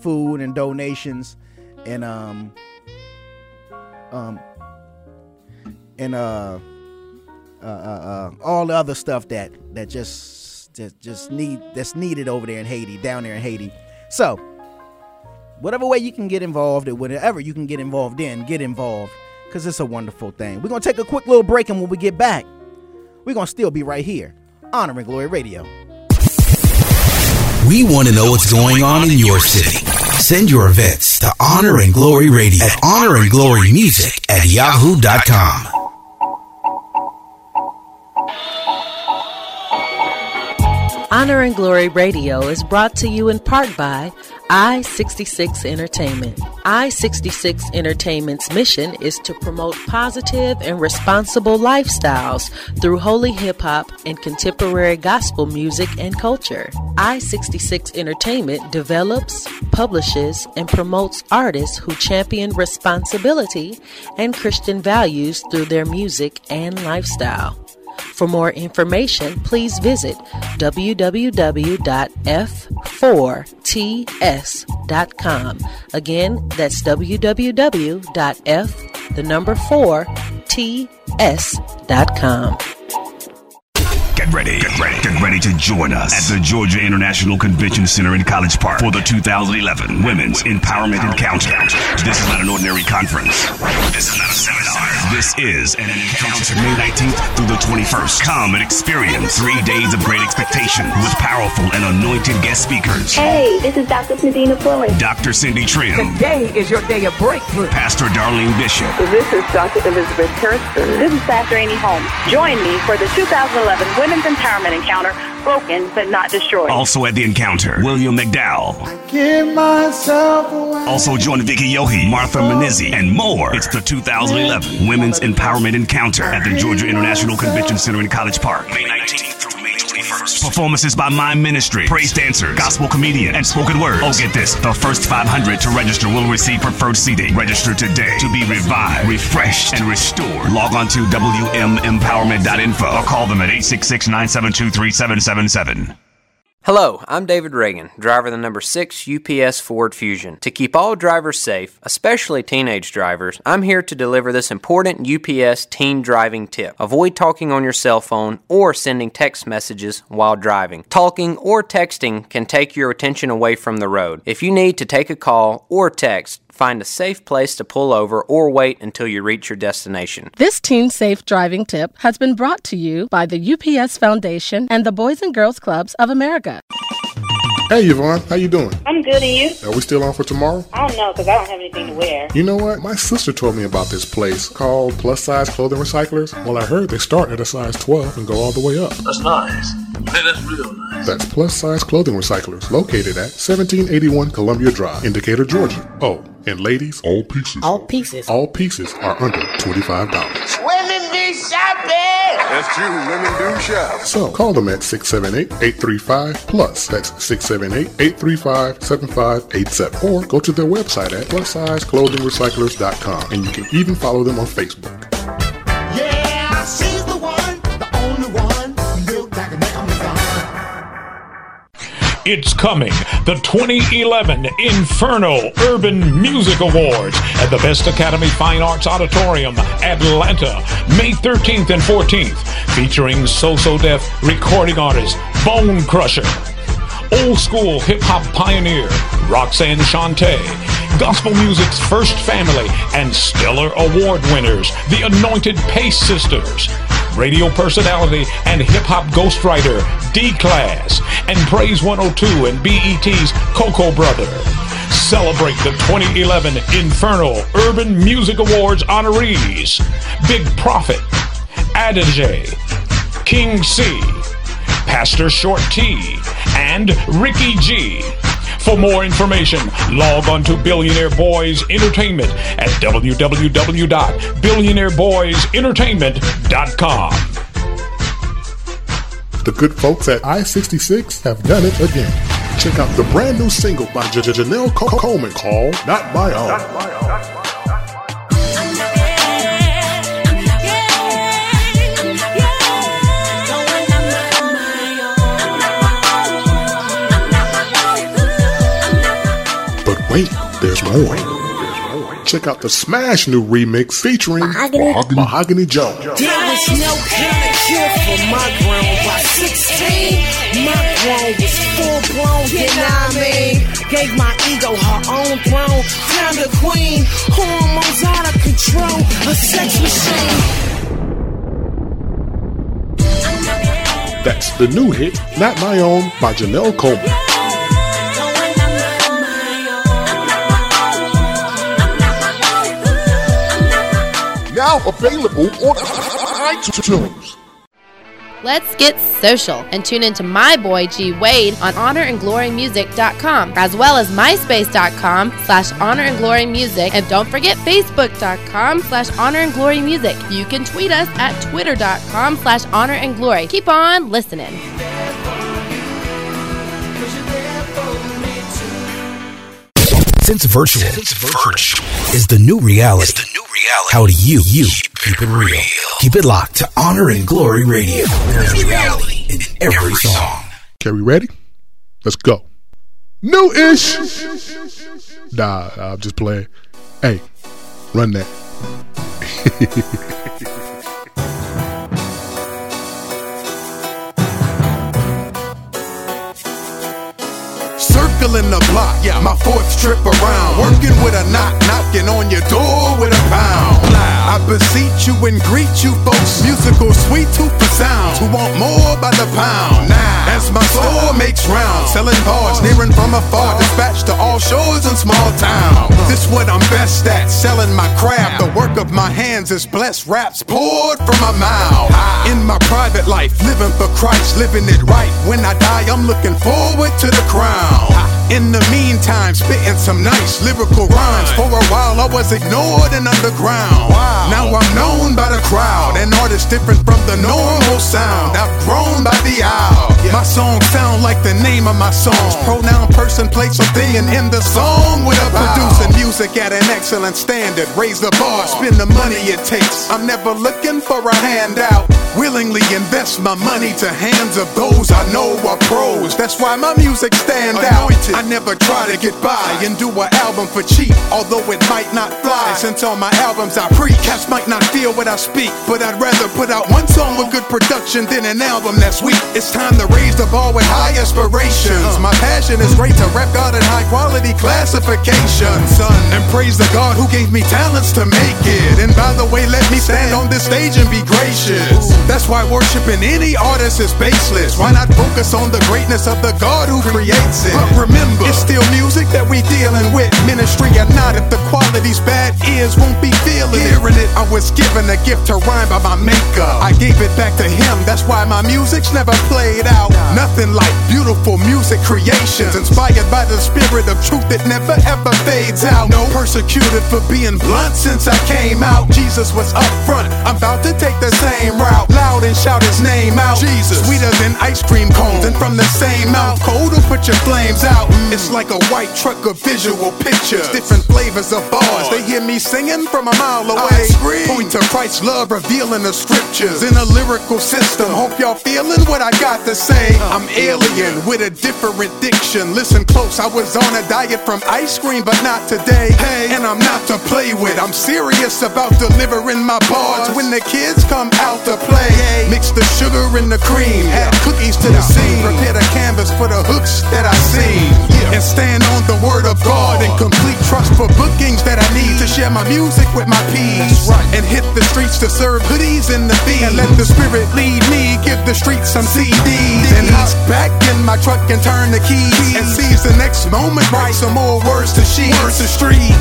food and donations and um um and uh uh, uh, uh all the other stuff that that just just just need that's needed over there in Haiti, down there in Haiti. So, whatever way you can get involved or whatever you can get involved in, get involved because it's a wonderful thing. We're gonna take a quick little break, and when we get back, we're gonna still be right here, Honor and Glory Radio. We want to know what's going on in your city. Send your events to Honor and Glory Radio at Honor and Glory Music at yahoo.com. Honor and Glory Radio is brought to you in part by I 66 Entertainment. I 66 Entertainment's mission is to promote positive and responsible lifestyles through holy hip hop and contemporary gospel music and culture. I 66 Entertainment develops, publishes, and promotes artists who champion responsibility and Christian values through their music and lifestyle. For more information, please visit www.f4ts.com. Again, that's www.f the number 4 ts.com. Get ready, get ready, get ready to join us at the Georgia International Convention Center in College Park for the 2011 Women's Empowerment Encounter. This is not an ordinary conference. This is not a seminar. This is an encounter May 19th through the 21st. Come and experience three days of great expectation with powerful and anointed guest speakers. Hey, this is Dr. Nadina Fuller. Dr. Cindy Trimm, Today is your day of breakthrough. Pastor Darlene Bishop, This is Dr. Elizabeth Kirsten. This is Pastor Amy Holmes. Join me for the 2011 Women's Empowerment Encounter, Broken but Not Destroyed. also at the encounter, William McDowell. Give myself away. Also join Vicky Yohe, Martha Munizzi, and more. It's the 2011 Women's Empowerment Encounter at the Georgia International Convention Center in College Park, May 19th through May 21st. Performances by Mime Ministry, praise dancers, gospel comedian, and spoken word. Oh, get this. The first 500 to register will receive preferred seating. Register today to be revived, refreshed, and restored. Log on to WMEmpowerment.info or call them at 866 972 3777. Hello, I'm David Ragan, driver of the number 6 UPS Ford Fusion. To keep all drivers safe, especially teenage drivers, I'm here to deliver this important UPS teen driving tip. Avoid talking on your cell phone or sending text messages while driving. Talking or texting can take your attention away from the road. If you need to take a call or text, find a safe place to pull over or wait until you reach your destination. This Teen Safe Driving tip has been brought to you by the UPS Foundation and the Boys and Girls Clubs of America. Hey Yvonne, how you doing? I'm good, and you? Are we still on for tomorrow? I don't know, because I don't have anything to wear. You know what? My sister told me about this place called Plus Size Clothing Recyclers. Well, I heard they start at a size 12 and go all the way up. That's nice. Hey, that's real nice. That's Plus Size Clothing Recyclers, located at 1781 Columbia Drive, in Decatur, Georgia. Oh, and ladies, all pieces. All pieces. All pieces are under $25. Women be shopping! That's true. Women do shop. So call them at 678-835-PLUS. That's 678-835-7587. Or go to their website at plussizeclothingrecyclers.com. And you can even follow them on Facebook. It's coming, the 2011 Inferno Urban Music Awards at the Best Academy Fine Arts Auditorium, Atlanta, May 13th and 14th, featuring So-So Def recording artist Bone Crusher, old school hip hop pioneer Roxanne Shante, gospel music's first family and stellar award winners, the Anointed Pace Sisters, radio personality and hip hop ghostwriter D Class, and Praise 102 and BET's Coco Brother. Celebrate the 2011 Inferno Urban Music Awards honorees Big Prophet, Adage, King C, Pastor Short T, and Ricky G. For more information, log on to Billionaire Boys Entertainment at www.billionaireboysentertainment.com. The good folks at I-66 have done it again. Check out the brand new single by Janelle Co- Coleman called Not My Own. But there's more. Check out the smash new remix featuring Mahogany. Mahogany Joe. There was no kind of cure for my grown. By 16, my grown was full blown, you know what I mean? Gave my ego her own throne. Found a queen, hormones out of control. A sex machine. That's the new hit, Not My Own by Janelle Coleman. Now available on iTunes. Let's get social and tune into my boy G Wade on honorandglorymusic.com as well as myspace.com slash honor and don't forget facebook.com slash honor and glory music. You can tweet us at twitter.com slash honor and glory. Keep on listening. Since virtual, is the new reality. Is the new reality. How do you you keep it real? Keep it locked to Honor and Glory Radio. There's reality in every song. Okay, we ready? Let's go. New ish. Nah, I'm just playing. Hey, run that. Circling the block, yeah, my fourth trip around. Working with a knock, knocking on your door with a pound. I beseech you and greet you folks, musical sweet tooth for sound, who want more by the pound. Now, as my store makes rounds, selling bars near and from afar, dispatched to all shores and small towns. This what I'm best at, selling my craft. The work of my hands is blessed, raps poured from my mouth. In my private life, living for Christ, living it right. When I die, I'm looking forward to the crown. In the meantime, spitting some nice lyrical rhymes. For a while, I was ignored and underground. Now I'm known by the crowd, an artist different from the normal sound. I've grown by the hour. My songs sound like the name of my songs. Pronoun, person, place, or thing, and in the song with a producing music at an excellent standard. Raise the bar, spend the money it takes. I'm never looking for a handout. Willingly invest my money to hands of those I know are pros. That's why my music stand out. I never try to get by and do an album for cheap, although it might not fly. Since all my albums I pre catch my might not feel what I speak, but I'd rather put out one song with good production than an album that's weak. It's time to raise the bar with high aspirations. My passion is great to rap God in high quality classification, son. And praise the God who gave me talents to make it. And by the way, let me stand on this stage and be gracious. That's why worshiping any artist is baseless. Why not focus on the greatness of the God who creates it? But remember, it's still music that we dealing with. Ministry or not, if the quality's bad, ears won't be feeling it. Hearing it, I was given a gift to rhyme by my maker. I gave it back to him. That's why my music's never played out. Nothing like beautiful music creations inspired by the spirit of truth that never ever fades out. No persecuted for being blunt since I came out. Jesus was up front. I'm about to take the same route. Loud and shout his name out. Jesus, sweeter than ice cream cones. And from the same mouth, cold will put your flames out. It's like a white truck of visual pictures. Different flavors of bars. They hear me singing from a mile away. Point to Christ's love revealing the scriptures in a lyrical system. Hope y'all feeling what I got to say. I'm alien with a different diction. Listen close, I was on a diet from ice cream, but not today. Hey, and I'm not to play with. I'm serious about delivering my bars when the kids come out to play. Mix the sugar and the cream, add cookies to the scene. Prepare the canvas for the hooks that I sing. And stand on the word of God and complete trust for bookings that I need to share my music with my peers. And hit the streets to serve hoodies in the feed. And let the spirit lead me, give the streets some CDs. And hop back in my truck and turn the keys. And seize the next moment, write some more words to sheets. Words to street.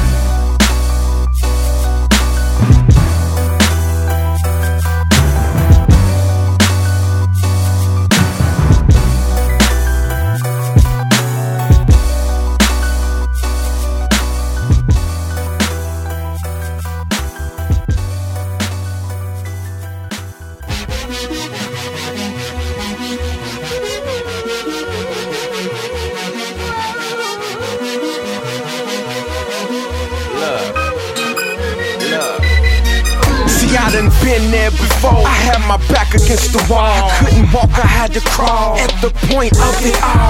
Point of the all,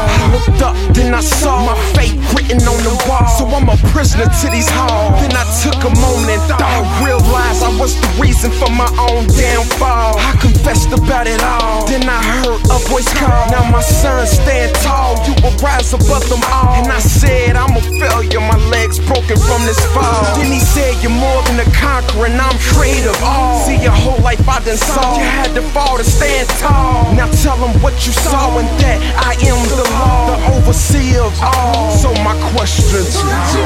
So I'm a prisoner to these halls. Then I took a moment and thought I realized I was the reason for my own downfall. I confessed about it all. Then I heard a voice call. Now my son, stand tall. You will rise above them all. And I said, I'm a failure. My legs broken from this fall. Then he said, You're more than a conqueror, and I'm afraid of All. See, your whole life I done saw. You had to fall to stand tall. Now tell them what you saw, and that I am the law, the overseer of all. So my question to you.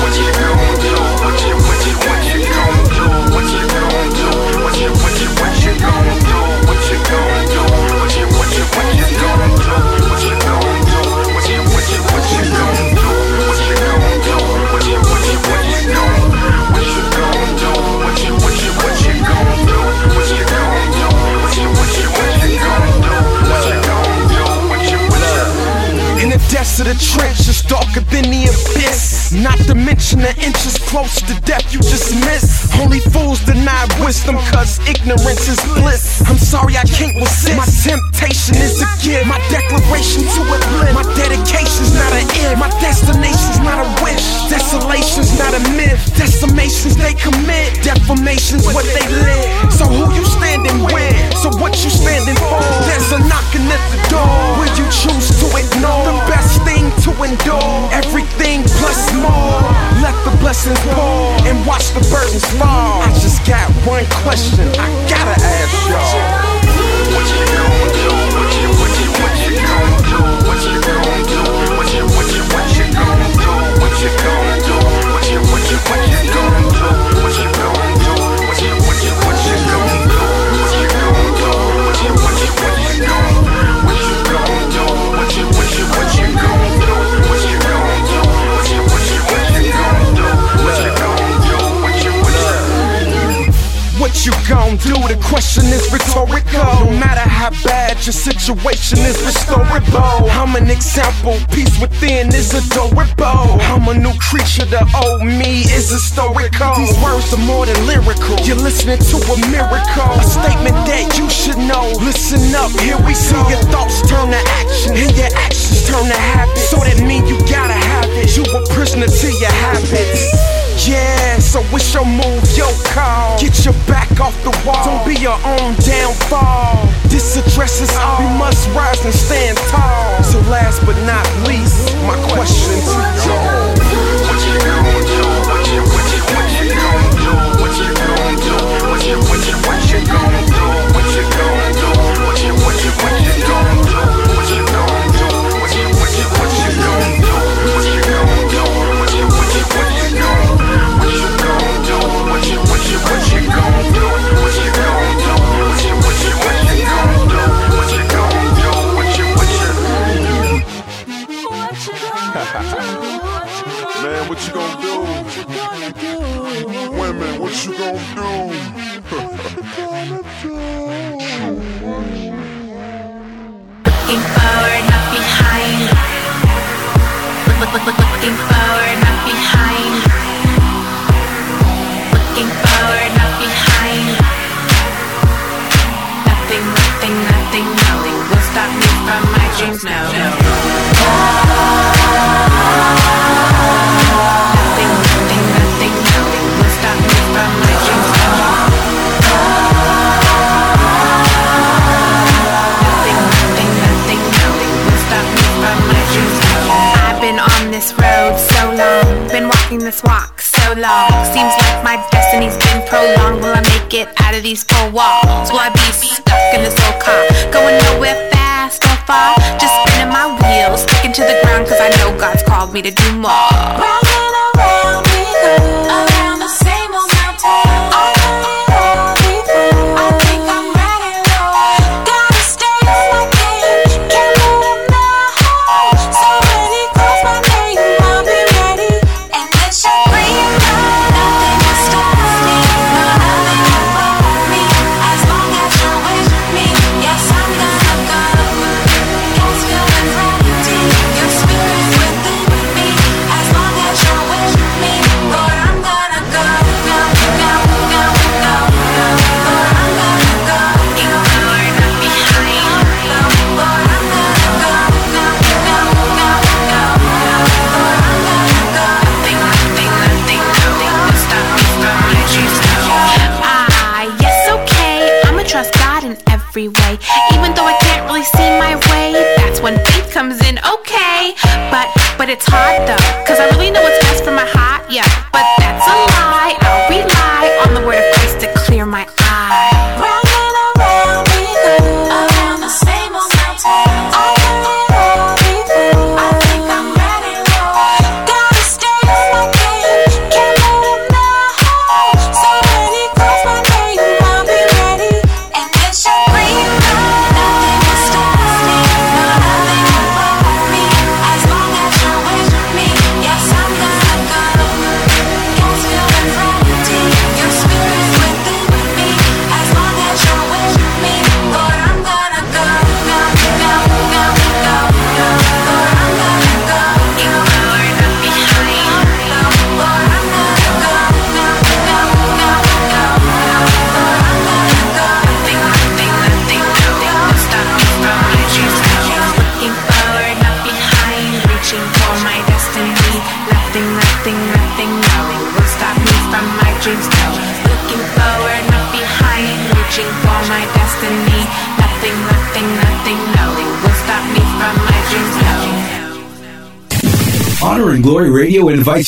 What you gonna do? What you, what you, what you gonna do? What you gonna do? What you, what you, what you gonna do? What you gonna do? What you, what you, what you gonna do? What you gonna do? What you, what you, what you gonna do? What you gonna do? What you, what you, what you gonna What you gonna do? What you, what you, what you gonna do? What you gonna do? What you, what you, what you gonna do? What you gonna do? What you, what you the depths darker than the abyss. Not to mention the inches close to death you just missed. Only fools deny wisdom, cause ignorance is bliss. I'm sorry I can't resist. My temptation is a gift. My declaration to a uplift. My dedication's not an if. My destination's not a wish. Desolation's not a myth. Decimations they commit. Defamation's what they live. So who you standing with? So what you standing for? There's a knocking at the door. Will you choose to ignore? The best thing to endure. Everything plus more. Let the blessings pour and watch the burdens fall. I just got one question. I gotta ask y'all. What you gonna do? What you, what you, what you gonna do? What you gonna do? What you, what you, what you gonna do? What you gonna you gon' do? The question is rhetorical. No matter how bad your situation is restorable. I'm an example, peace within is adorable. I'm a new creature, the old me is historical. These words are more than lyrical. You're listening to a miracle, a statement that you should know. Listen up, here we see your thoughts turn to action, and your actions turn to habits. So that mean you gotta have it. You a prisoner to your habits. Yeah, so it's your move, your call. Get your back off the wall. Don't be your own downfall. This addresses all. We must rise and stand tall. So last but not least, my question to y'all. What you gonna do? What you, what you, what you gonna do? What you gonna do? What you, what you, what you gonna do? What you gonna do? What you, what you, what you looking forward, not behind. Looking forward, not behind. Nothing, nothing, nothing, nothing will stop me from my dreams. No. Nothing, these four walls? I be stuck in this old car, going nowhere fast or far? Just spinning my wheels, sticking to the ground, cause I know God's called me to do more.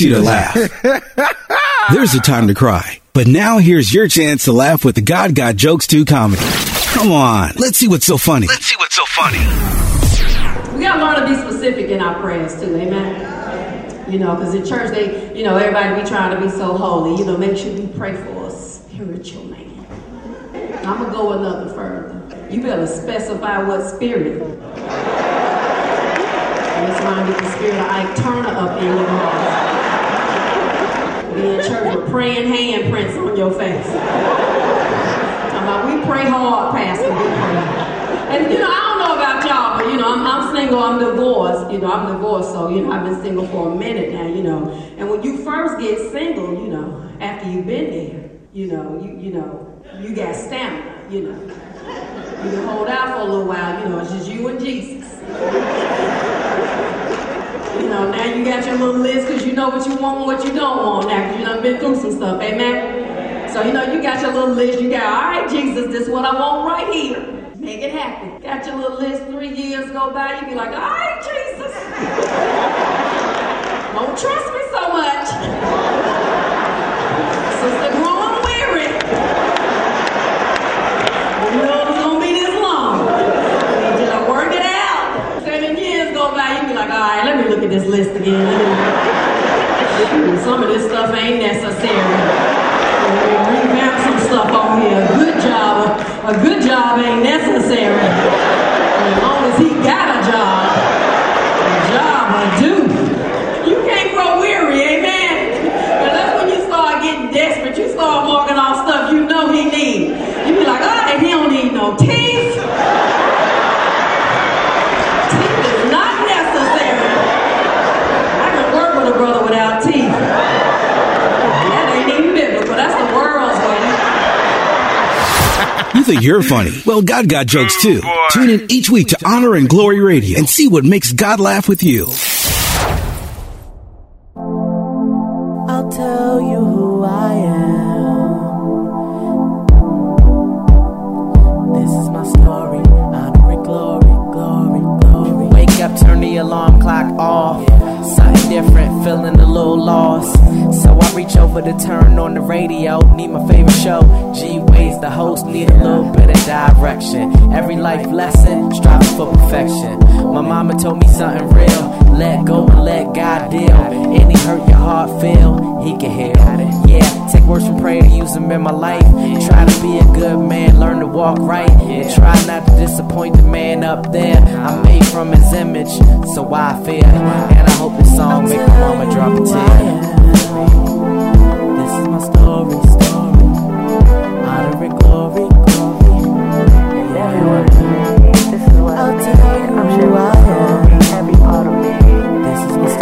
Radio you to laugh. There's a time to cry, but now here's your chance to laugh with the God Got Jokes 2 comedy. Come on, let's see what's so funny. Let's see what's so funny. We gotta learn to be specific in our prayers too, amen. You know, because in church they, you know, everybody be trying to be so holy. You know, make sure you pray for a spiritual man. I'm gonna go another further. You better specify what spirit. That's why I get the spirit of Ike Turner up in your house. Be in church with praying handprints on your face. Talking about we pray hard, Pastor. We pray. And you know, I don't know about y'all, but you know, I'm, I'm single, I'm divorced. You know, I'm divorced, so you know, I've been single for a minute now. You know, and when you first get single, you know, after you've been there, you know, you you know, you got stamina. You know, you can hold out for a little while. You know, it's just you and Jesus. You know, now you got your little list because you know what you want and what you don't want now because you done been through some stuff, amen? So you know, you got your little list. You got, all right, Jesus, this is what I want right here. Make it happen. Got your little list. Three years go by, you be like, all right, Jesus. Don't trust me so much. Sister growing weary. You know it's gonna be this long. Until I work it out. Seven years go by, you be like, all right, let me look at this list again. Some of this stuff ain't necessary. Revamp some stuff on here. A good job, a good job ain't necessary. As long as he got a job, a job will do. You can't grow weary, amen. But that's when you start getting desperate. You start marking off stuff you know he need. You be like, all right, he don't need no teeth. Teeth is not necessary. I can work with a brother without teeth. That ain't even biblical. That's the world's way. You think you're funny? Well, God got jokes too. Oh, Tune in each week to Honor and Glory Radio and see what makes God laugh with you. Every life lesson, striving for perfection. My mama told me something real. Let go and let God deal. Any hurt your heart feel, He can heal. Yeah, take words from prayer, to use them in my life. Try to be a good man, learn to walk right. And try not to disappoint the man up there. I'm made from His image, so I fear. And I hope this song make my mama drop a tear. This is my story, story. Honor and glory, glory. Yeah. Every part of me. This is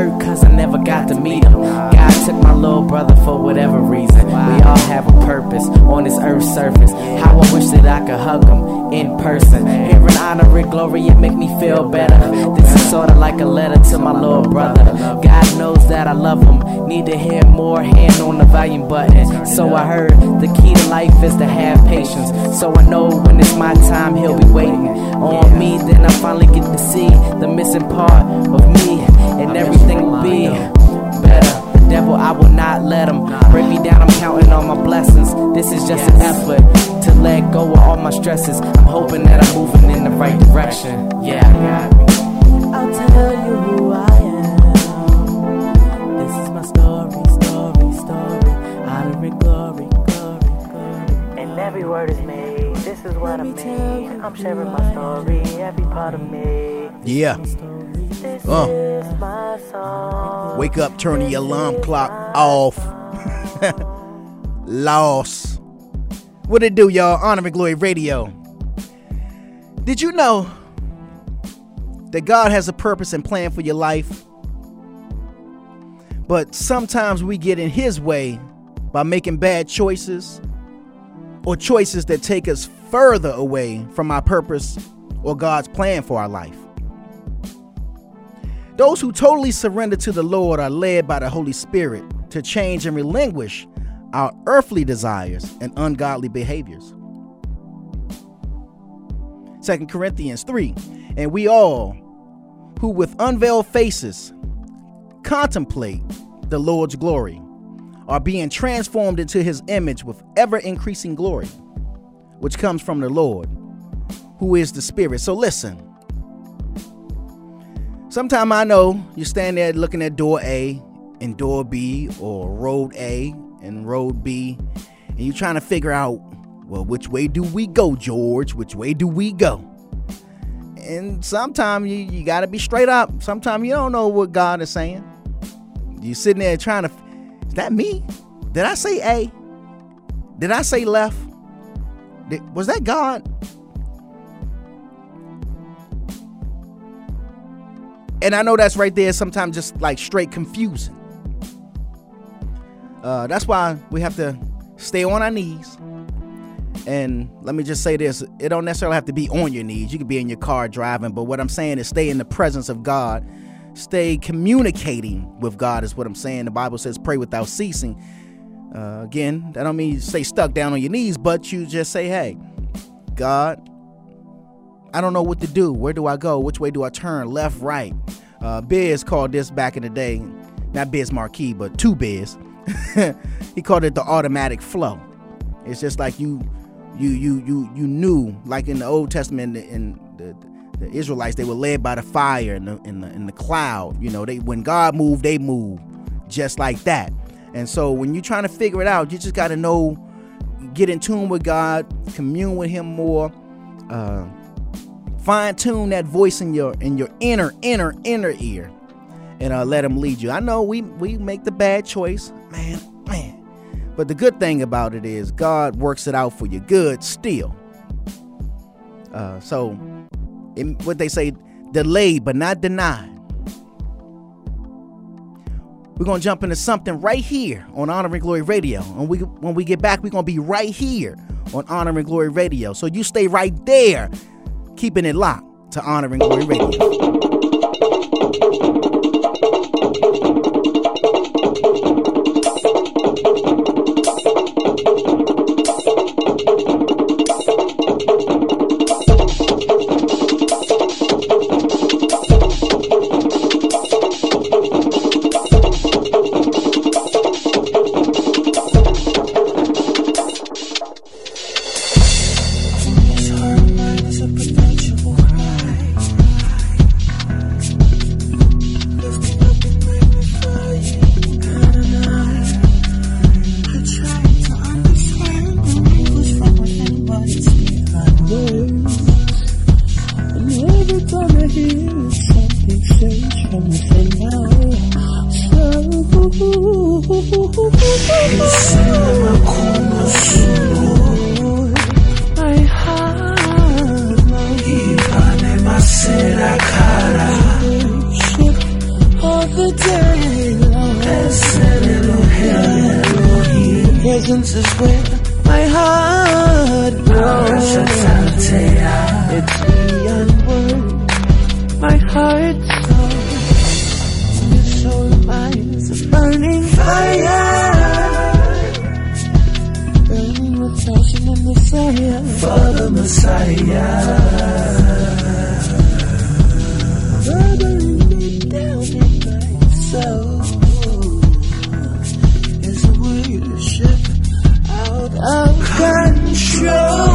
story, cause I never got to meet him. God took my little brother for whatever reason. We all have a purpose on this earth's surface. How I wish that I could hug him in person. Hearing honor and glory, it make me feel better. This is sorta like a letter to my little brother. God knows that I love him. Need to hear more, hand on the volume button. So I heard the key to life is to have patience. So I know when it's my time, he'll be waiting on me. Then I finally get to see the missing part of me, and everything will be devil, I will not let him break me down. I'm counting on my blessings. This is just an effort to let go of all my stresses. I'm hoping that I'm moving in the right direction. Yeah. I'll tell you who I am. This is my story, story, story. Honor and glory, glory, glory. And every word is made. This is what I mean. I'm sharing my story, every part of me. Yeah. This Uh. Wake up, turn the alarm clock off. Loss. What it do, y'all? Honor and Glory Radio. Did you know that God has a purpose and plan for your life? But sometimes we get in His way by making bad choices or choices that take us further away from our purpose or God's plan for our life. Those who totally surrender to the Lord are led by the Holy Spirit to change and relinquish our earthly desires and ungodly behaviors. 2 Corinthians 3 And we all, who with unveiled faces contemplate the Lord's glory, are being transformed into his image with ever increasing glory, which comes from the Lord, who is the Spirit. So listen. Sometime I know you stand there looking at door A and door B or road A and road B, and you're trying to figure out, well, which way do we go, George? Which way do we go? And sometimes you, you got to be straight up. Sometimes you don't know what God is saying. You're sitting there trying to, is that me? Did I say A? Did I say left? Did, was that God? And I know that's right there sometimes just like straight confusing. Uh, that's why we have to stay on our knees. And let me just say this it don't necessarily have to be on your knees. You could be in your car driving, but what I'm saying is stay in the presence of God stay communicating with God, is what I'm saying. The Bible says, pray without ceasing. Uh, again, that don't mean you stay stuck down on your knees, but you just say, hey, God, I don't know what to do. Where do I go? Which way do I turn? Left, right. Uh, Biz called this back in the day, not Biz Markie, but two Biz. he called it the automatic flow. It's just like you, you, you, you, you knew, like in the Old Testament, in the, the Israelites, they were led by the fire and the, in the, the cloud. You know, they when God moved, they moved, just like that. And so when you're trying to figure it out, you just got to know, get in tune with God, commune with Him more. Uh, fine tune that voice in your in your inner inner inner ear and uh, let him lead you. I know we we make the bad choice man man. But the good thing about it is god works it out for your good still. Uh, so it, what they say delayed but not denied. We're gonna jump into something right here on honor and glory radio. And we when we get back we're gonna be right here on honor and glory radio. So you stay right there keeping it locked to Honor and Glory Radio. Where my heart grows. It's beyond words. My heart soul, your soul of burning fire, burning with passion and desire for the Messiah. burning of control.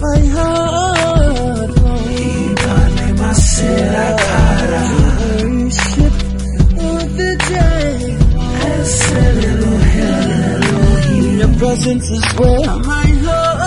My heart Será cara worship of the day. Your presence my heart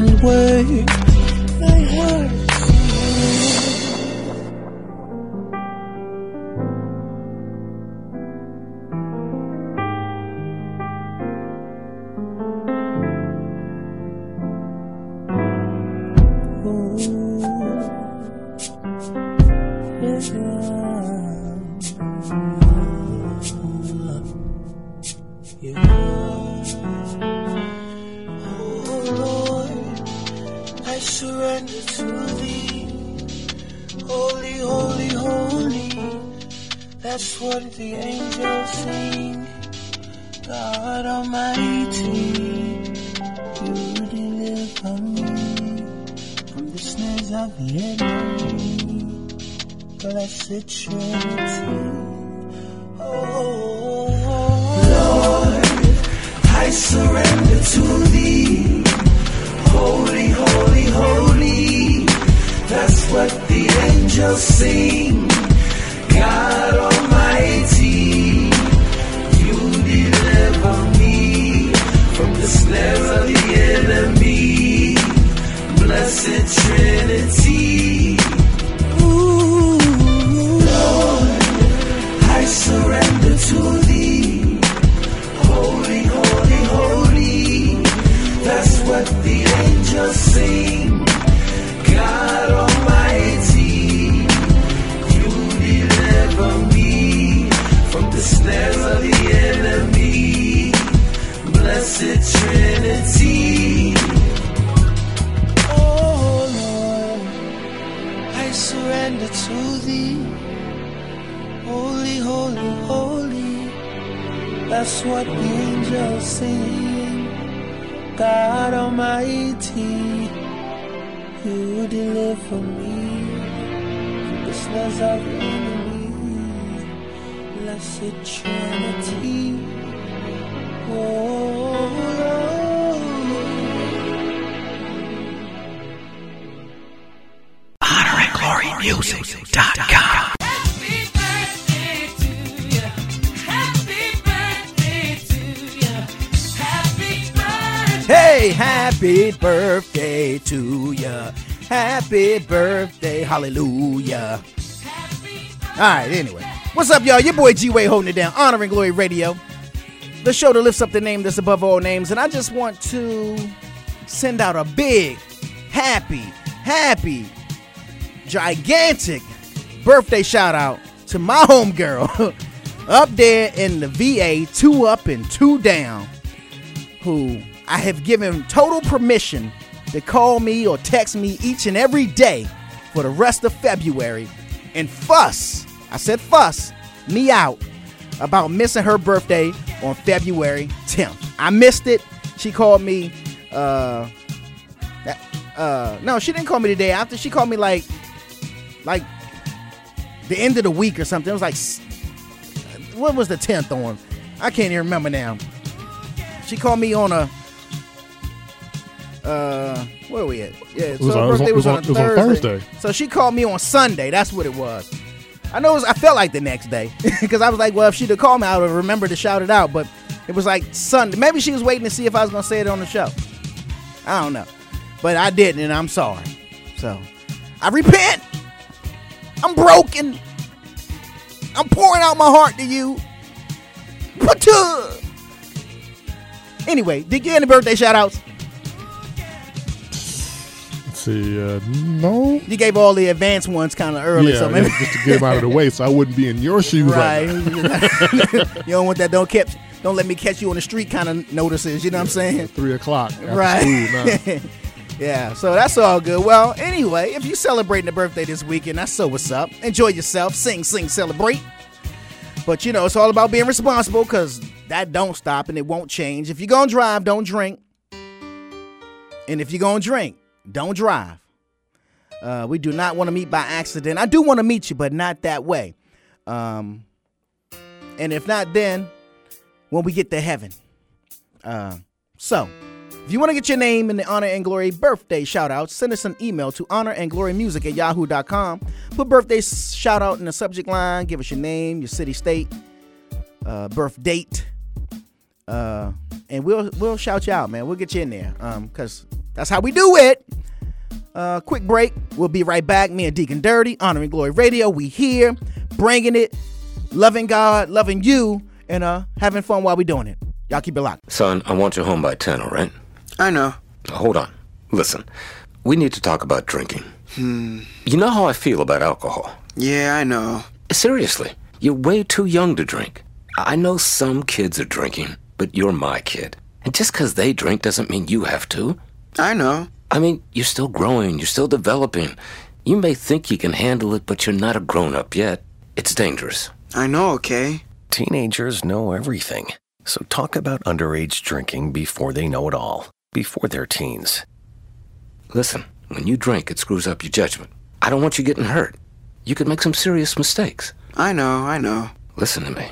beyond words. Hey, happy birthday to ya. Happy birthday, hallelujah. All right, anyway. What's up, y'all? Your boy G Wade holding it down. Honor and Glory Radio. The show that lifts up the name that's above all names. And I just want to send out a big, happy, happy, gigantic birthday shout out to my homegirl up there in the VA, two up and two down, who I have given total permission to call me or text me each and every day for the rest of February and fuss, I said fuss, me out about missing her birthday on February 10th. I missed it. She called me, uh, uh, no, she didn't call me the day after. She called me like, like the end of the week or something. It was like, what was the 10th on? I can't even remember now. She called me on a, uh, where are we at? Yeah, It was so on- her birthday was on, was on- it was on Thursday. So she called me on Sunday. That's what it was. I know it was, I felt like the next day because I was like, well, if she'd have called me, I would have remembered to shout it out. But it was like Sunday. Maybe she was waiting to see if I was going to say it on the show. I don't know. But I didn't, and I'm sorry. So I repent. I'm broken. I'm pouring out my heart to you. Uh, anyway, did you get any birthday shout outs? See. Uh, no. You gave all the advanced ones kind of early, yeah, so maybe yeah, just to get him out of the way, so I wouldn't be in your shoes right, right. you don't want that. Don't catch. Don't let me catch you on the street kind of notices. You know what I'm saying? Three o'clock right. school yeah. So that's all good. Well, anyway, if you're celebrating a birthday this weekend, that's so what's up. Enjoy yourself. Sing, sing, celebrate. But you know, it's all about being responsible because that don't stop and it won't change. If you're gonna drive, don't drink. And if you're gonna drink, don't drive. Uh, we do not want to meet by accident. I do want to meet you, but not that way. Um, and if not, then when we get to heaven. Uh, so, if you want to get your name in the Honor and Glory birthday shout out, send us an email to honor and glory music at yahoo.com. Put birthday shout out in the subject line. Give us your name, your city, state, uh, birth date. Uh, and we'll we'll shout you out, man. We'll get you in there. Um, cause that's how we do it. Uh, quick break. We'll be right back. Me and Deacon Dirty, Honor and Glory Radio. We here, bringing it, loving God, loving you, and uh, having fun while we doing it. Y'all keep it locked. Son, I want you home by 10, all right? I know. Hold on. Listen, we need to talk about drinking. Hmm. You know how I feel about alcohol. Yeah, I know. Seriously, you're way too young to drink. I know some kids are drinking, but you're my kid. And just because they drink doesn't mean you have to. I know. I mean, you're still growing, you're still developing. You may think you can handle it, but you're not a grown up yet. It's dangerous. I know, okay? Teenagers know everything. So talk about underage drinking before they know it all, before they're teens. Listen, when you drink, it screws up your judgment. I don't want you getting hurt. You could make some serious mistakes. I know, I know. Listen to me.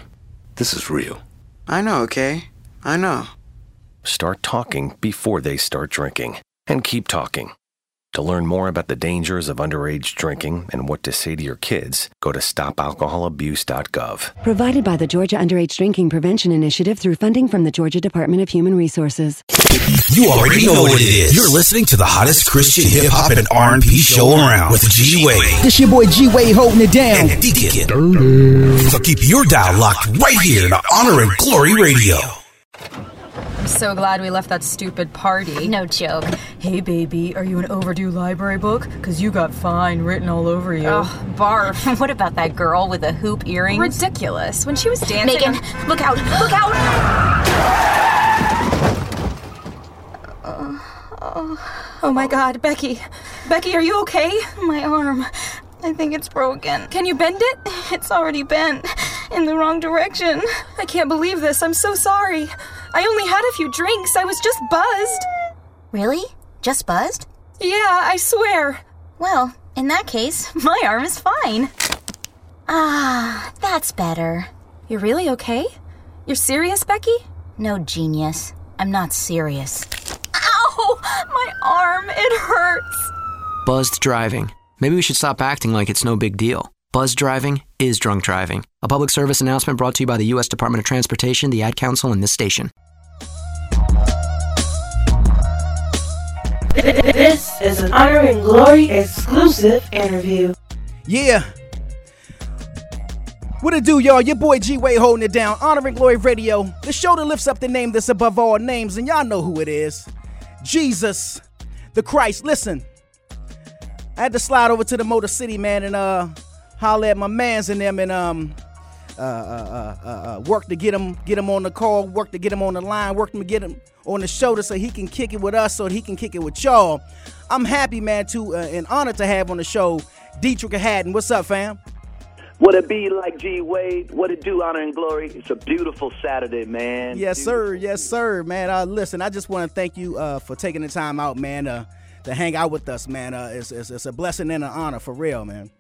This is real. I know, okay? I know. Start talking before they start drinking. And keep talking. To learn more about the dangers of underage drinking and what to say to your kids, go to stopalcoholabuse.gov. Provided by the Georgia Underage Drinking Prevention Initiative through funding from the Georgia Department of Human Resources. You already know what it is. You're listening to the hottest Christian hip hop and R&B show around with G Wade This your boy G Wade holding it down. and Deacon. So keep your dial locked right here to Honor and Glory Radio. I'm so glad we left that stupid party. No joke. Hey, baby, are you an overdue library book? Because you got fine written all over you. Oh, barf. what about that girl with the hoop earrings? Ridiculous. When she was dancing. Megan, on- look out! Look out! Oh my god, Becky. Becky, are you okay? My arm. I think it's broken. Can you bend it? It's already bent. In the wrong direction. I can't believe this. I'm so sorry. I only had a few drinks. I was just buzzed. Really? Just buzzed? Yeah, I swear. Well, in that case, my arm is fine. Ah, that's better. You're really okay? You're serious, Becky? No, genius. I'm not serious. Ow! My arm, it hurts. Buzzed driving. Maybe we should stop acting like it's no big deal. Buzzed driving is drunk driving. A public service announcement brought to you by the U.S. Department of Transportation, the Ad Council, and this station. This is an Honor and Glory exclusive interview. Yeah. What it do, y'all? Your boy G Wade holding it down. Honor and Glory Radio, the show that lifts up the name that's above all names, and y'all know who it is. Jesus, the Christ. Listen, I had to slide over to the Motor City, man, and uh, holler at my mans and them, and um, uh, uh, uh, uh, uh, work to get him, get him on the call, work to get him on the line, work to get him on the shoulder so he can kick it with us, so he can kick it with y'all. I'm happy, man, to uh, and honored to have on the show Deitrick Haddon. What's up, fam? What it be like, G Wade? What it do, honor and glory? It's a beautiful Saturday, man. Yes, sir. Yes, sir, man. Uh, listen, I just want to thank you uh, for taking the time out, man, uh, to hang out with us, man. Uh, it's, it's, it's a blessing and an honor for real, man.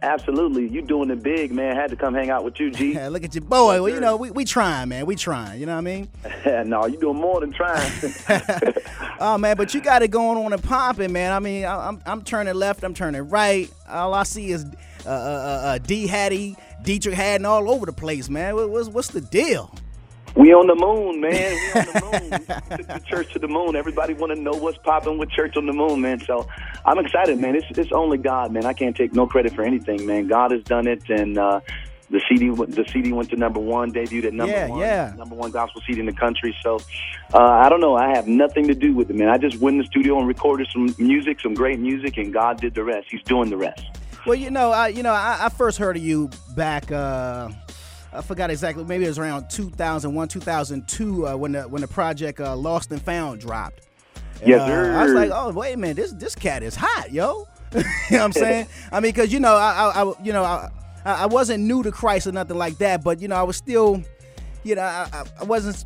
Absolutely, you doing it big, man. Had to come hang out with you, G. Look at your boy. Well, you know, we, we trying, man. We trying. You know what I mean? no, you doing more than trying. Oh man, but you got it going on and popping, man. I mean, I, I'm I'm turning left, I'm turning right. All I see is uh, uh, uh, uh, D Hattie, Deitrick Haddon all over the place, man. What, what's what's the deal? We on the moon, man. We on the moon. We took the church to the moon. Everybody want to know what's popping with church on the moon, man. So I'm excited, man. It's it's only God, man. I can't take no credit for anything, man. God has done it, and uh, the CD went- the CD went to number one, debuted at number Yeah, one, yeah. number one gospel CD in the country. So uh, I don't know. I have nothing to do with it, man. I just went in the studio and recorded some music, some great music, and God did the rest. He's doing the rest. Well, you know, I you know, I, I first heard of you back. Uh, I forgot exactly. Maybe it was around 2001, 2002 uh, when the when the project uh, Lost and Found dropped. And, Yes, uh, sir. I was like, oh wait a minute, this this cat is hot, yo. you know what I'm saying? I mean, because you know, I, I, I you know, I, I wasn't new to Christ or nothing like that, but you know, I was still, you know, I- I wasn't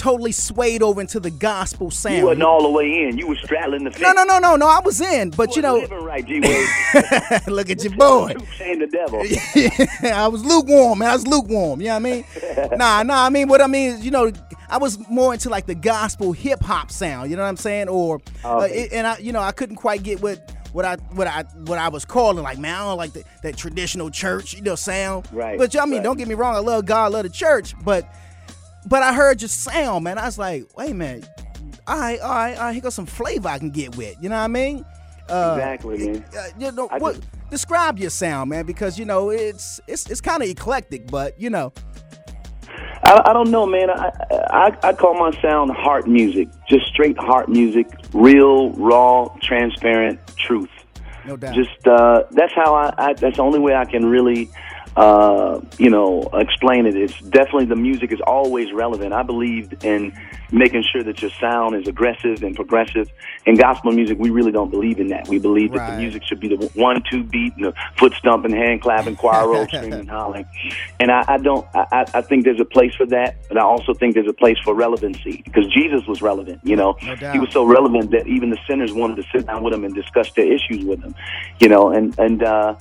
totally swayed over into the gospel sound. You wasn't all the way in. You were straddling the fence. no, no, no, no, no. I was in, but you know, living right, look at your boy. Saying the devil. I was lukewarm, man. I was lukewarm. You know what I mean? nah, nah. I mean, what I mean is, you know, I was more into like the gospel hip hop sound. You know what I'm saying? Or, uh, it- and I, you know, I couldn't quite get what what I what I what I was calling like, man, I don't like the, that traditional church, you know, sound. Right, But I mean, right. don't get me wrong. I love God, I love the church, but but I heard your sound, man. I was like, wait a minute. All right, all right, all right. Here goes some flavor I can get with. You know what I mean? Uh, exactly, man. uh, you know what? Describe your sound, man, because you know it's it's it's kind of eclectic, but you know, I, I don't know, man. I, I I call my sound heart music, just straight heart music, real, raw, transparent truth. no doubt. Just uh, that's how I, I. That's the only way I can really, uh, you know, explain it. It's definitely the music is always relevant. I believed in making sure that your sound is aggressive and progressive. In gospel music, we really don't believe in that. We believe that the music should be the one-two beat, and the foot stomping, hand clapping, choir roll, screaming, hollering. And I, I don't. I, I- I think there's a place for that, but I also think there's a place for relevancy because Jesus was relevant. You know, No he was so relevant that even the sinners wanted to sit down with him and discuss their issues with him. You know, and and uh,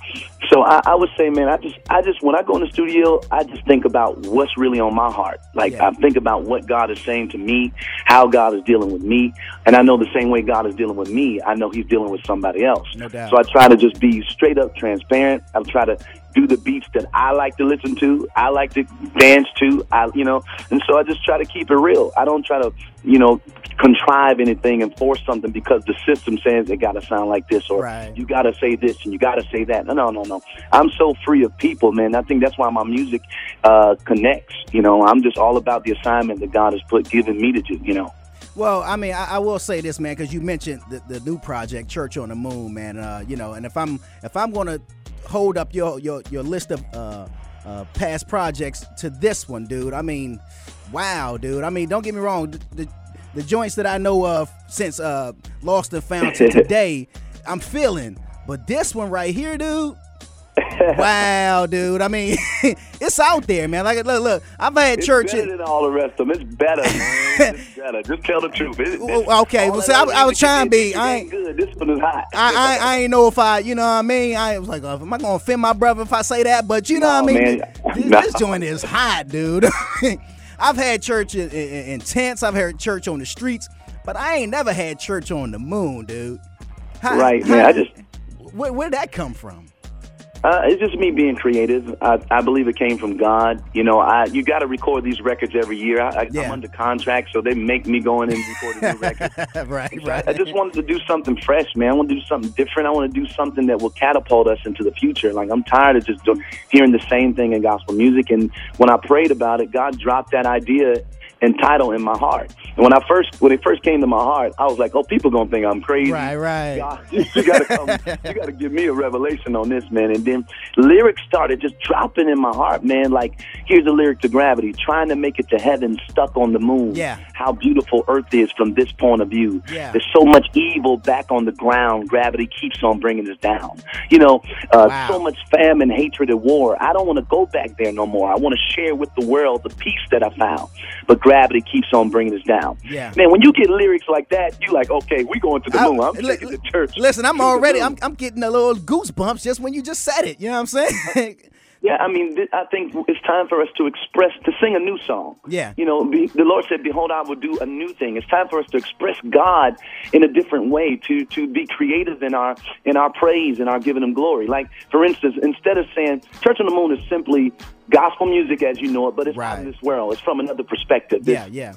so I, I would say, man, I just I just when I go in the studio, I just think about what's really on my heart. Like I think about what God is saying to me, how God is dealing with me, and I know the same way God is dealing with me. I know He's dealing with somebody else. No doubt. So I try to just be straight up transparent. I try to do the beats that I like to listen to. I like to dance to. I, you know, and so I just try to keep it real. I don't try to, you know, contrive anything and force something because the system says it got to sound like this or you got to say this and you got to say that. No, no, no, no. I'm so free of people, man. I think that's why my music uh, connects. You know, I'm just all about the assignment that God has put given me to do. You know. Well, I mean, I, I will say this, man, because you mentioned the, the new project, Church on the Moon, man. Uh, you know, and if I'm if I'm gonna hold up your your your list of uh, uh, past projects to this one, dude. I mean, wow, dude. I mean, don't get me wrong. The, the, the joints that I know of since uh, Lost and Found to today, I'm feeling. But this one right here, dude. wow, dude. I mean, it's out there, man. Like, look, look. I've had It's church. better than all the rest of them. It's better, man. it's better. Just tell the truth. It, Oh, okay, well, see, I, I was trying to be. I ain't good. This one is hot. I, I, I ain't know if I, you know what I mean? I was like, uh, am I going to offend my brother if I say that? But you know what I mean? This, No. this joint is hot, dude. I've had church in, in, in tents, I've had church on the streets, but I ain't never had church on the moon, dude. How- Right, how- man. I just Where, where'd that come from? Uh, it's just me being creative. I, I believe it came from God. You know, I you got to record these records every year. I, I, I'm under contract, so they make me go in and record a new record. right, right. I just wanted to do something fresh, man. I want to do something different. I want to do something that will catapult us into the future. Like I'm tired of just do, hearing the same thing in gospel music. And when I prayed about it, God dropped that idea and title in my heart. And when I first when it first came to my heart, I was like, "Oh, people gonna think I'm crazy." Right, right. God, you gotta come. you gotta give me a revelation on this, man. And then lyrics started just dropping in my heart, man. Like here's a lyric to Gravity, trying to make it to heaven, stuck on the moon. Yeah. How beautiful Earth is from this point of view. Yeah. There's so much evil back on the ground. Gravity keeps on bringing us down. You know, uh, Wow. so much famine, hatred, and war. I don't want to go back there no more. I want to share with the world the peace that I found. But gravity keeps on bringing us down. Yeah. Man, when you get lyrics like that, you like, okay, we going to the I- moon. I'm li- taking the church. Listen, I'm already. I'm, I'm getting a little goosebumps just when you just said it. You know what I'm saying? Yeah, I mean, th- I think it's time for us to express, to sing a new song. Yeah. You know, be, the Lord said, "Behold, I will do a new thing." It's time for us to express God in a different way, to to be creative in our in our praise and our giving Him glory. Like, for instance, instead of saying "Church on the Moon" is simply gospel music as you know it, but it's out of this world. It's from another perspective. yeah, yeah.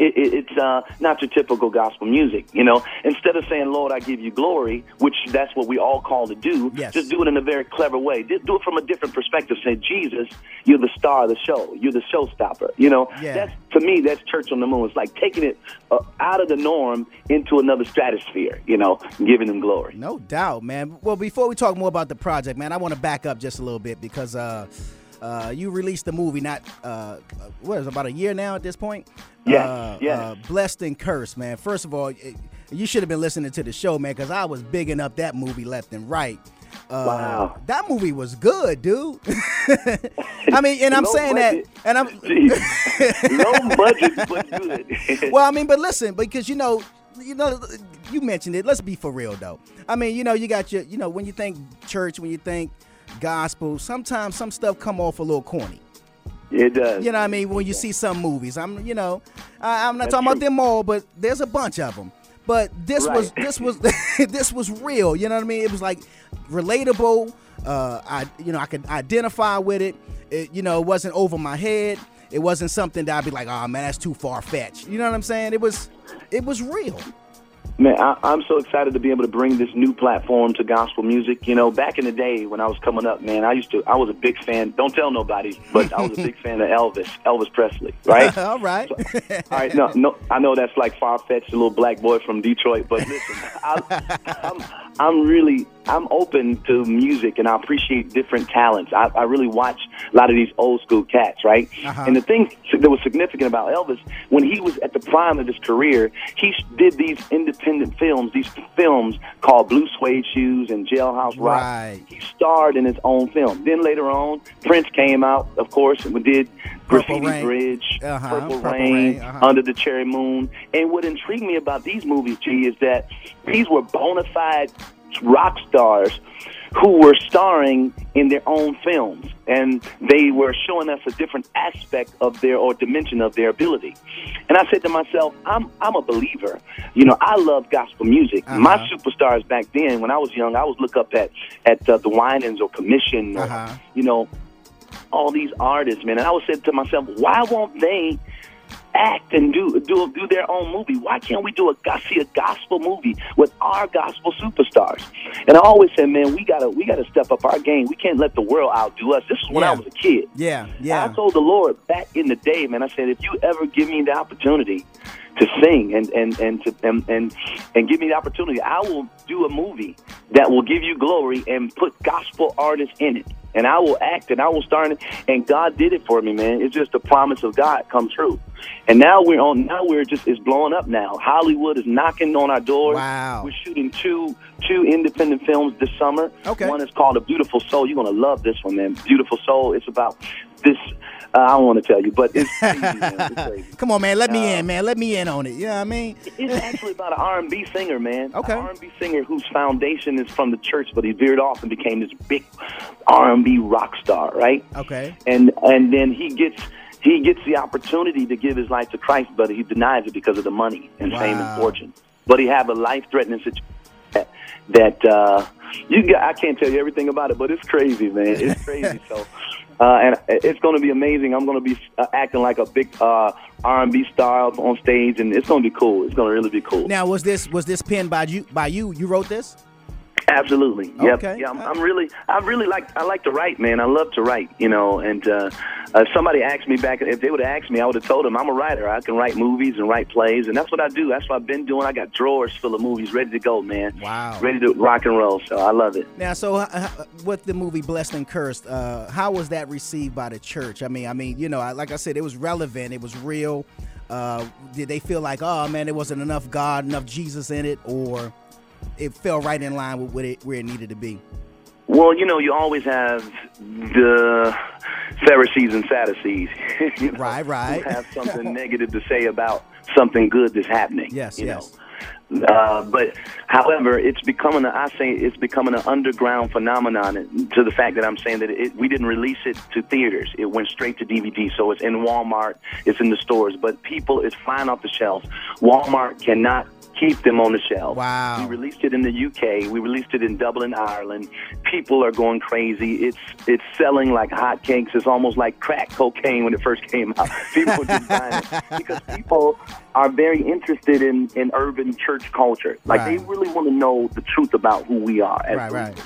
It, it, it's uh, not your typical gospel music. You know, instead of saying "Lord, I give you glory," which that's what we all call to do, Yes. just do it in a very clever way. Just do it from a different perspective. Say, Jesus, you're the star of the show. You're the showstopper. You know, Yeah. that's to me that's church on the moon. It's like taking it uh, out of the norm into another stratosphere. You know, giving them glory. No doubt, man. Well, before we talk more about the project, man, I want to back up just a little bit because uh, uh, you released the movie not uh, what is it, about a year now at this point. Yes, uh, yes. Uh, Blessed and cursed, man. First of all, it, you should have been listening to the show, man, because I was bigging up that movie left and right. Uh, Wow. That movie was good, dude. I mean, and I'm saying budget. that, and I'm Low budget, but good. well, I mean, but listen, because you know, you know, you mentioned it. Let's be for real though. I mean, you know, you got your, you know, when you think church, when you think gospel, sometimes some stuff come off a little corny. It does. You know what I mean? When you see some movies, I'm, you know, I, I'm not That's talking about them all, but there's a bunch of them. But this was this was this was real. You know what I mean? It was like relatable. Uh, I you know I could identify with it. It you know it wasn't over my head. It wasn't something that I'd be like, oh man, that's too far fetched. You know what I'm saying? It was it was real. Man, I, I'm so excited to be able to bring this new platform to gospel music. You know, back in the day when I was coming up, man, I used to, I was a big fan. Don't tell nobody, but I was a big fan of Elvis, Elvis Presley, right? all right. All right, no, no, I know that's like far fetched, a little black boy from Detroit, but listen, I, I'm, I'm really, I'm open to music, and I appreciate different talents. I, I really watch a lot of these old school cats, right? Uh-huh. And the thing that was significant about Elvis, when he was at the prime of his career, he did these independent films, these films called Blue Suede Shoes and Jailhouse Rock. Right. He starred in his own film. Then later on, Prince came out, of course, and we did Graffiti Rain. Bridge, Uh-huh, Purple, Purple Rain, Rain, uh-huh. Under the Cherry Moon. And what intrigued me about these movies, G, is that these were bona fide rock stars who were starring in their own films. and they were showing us a different aspect of their or dimension of their ability. And I said to myself, I'm I'm a believer. You know, I love gospel music. My superstars back then, when I was young, I was look up at at uh, the Winans or Commission, or, Uh-huh. you know, all these artists, man. And I would say to myself, why won't they act and do do do their own movie? Why can't we do a see a gospel movie with our gospel superstars? And I always said, man, we gotta we gotta step up our game. We can't let the world outdo us. This is when I was a kid. Yeah, yeah. I told the Lord back in the day, man. I said, if you ever give me the opportunity to sing and and and to and and, and give me the opportunity, I will do a movie that will give you glory and put gospel artists in it. And I will act and I will start it. And God did it for me, man. It's just the promise of God come true. And now we're on. Now we're just it's blowing up. Now Hollywood is knocking on our doors. Wow. We're shooting two two independent films this summer. Okay. One is called A Beautiful Soul. You're gonna love this one, man. Beautiful Soul. It's about this. Uh, I don't want to tell you, but it's crazy, man. It's crazy. Come on, man. Let me Uh, in, man. Let me in on it. You know what I mean? It's actually about an R&B singer, man. Okay. An R&B singer whose foundation is from the church, but he veered off and became this big R&B rock star, right? Okay. And and then he gets he gets the opportunity to give his life to Christ, but he denies it because of the money and fame and fortune. But he have a life-threatening situation that, that uh, you got. I can't tell you everything about it, but it's crazy, man. It's crazy. so. Uh, and it's going to be amazing. I'm going to be uh, acting like a big uh, R&B star on stage, and it's going to be cool. It's going to really be cool. Now, was this was this penned by you? By you? You wrote this? Absolutely. Yep. Okay. Yeah, I'm, I'm really, I really like, I like to write, man. I love to write, you know. And uh, uh, somebody asked me back, if they would have asked me, I would have told them I'm a writer. I can write movies and write plays, and that's what I do. That's what I've been doing. I got drawers full of movies ready to go, man. Wow. Ready to rock and roll. So I love it. Now, so uh, uh, with the movie Blessed and Cursed, uh, how was that received by the church? I mean, I mean, you know, I- like I said, it was relevant, it was real. Uh, did they feel like, oh man, there wasn't enough God, enough Jesus in it, or it fell right in line with what it, where it needed to be? Well, you know, you always have the Pharisees and Sadducees. you know, Right, right. Who have something negative to say about something good that's happening. Yes, you yes. Know? Uh, but however, it's becoming, a, I say it's becoming an underground phenomenon to the fact that I'm saying that it, we didn't release it to theaters. It went straight to DVD. So it's in Walmart, it's in the stores, but people, it's flying off the shelves. Walmart cannot keep them on the shelf. Wow. We released it in the UK. We released it in Dublin, Ireland. People are going crazy. It's it's selling like hotcakes. It's almost like crack cocaine when it first came out. People are just buying it because people are very interested in, in urban church culture. Like they really want to know the truth about who we are as Right, right.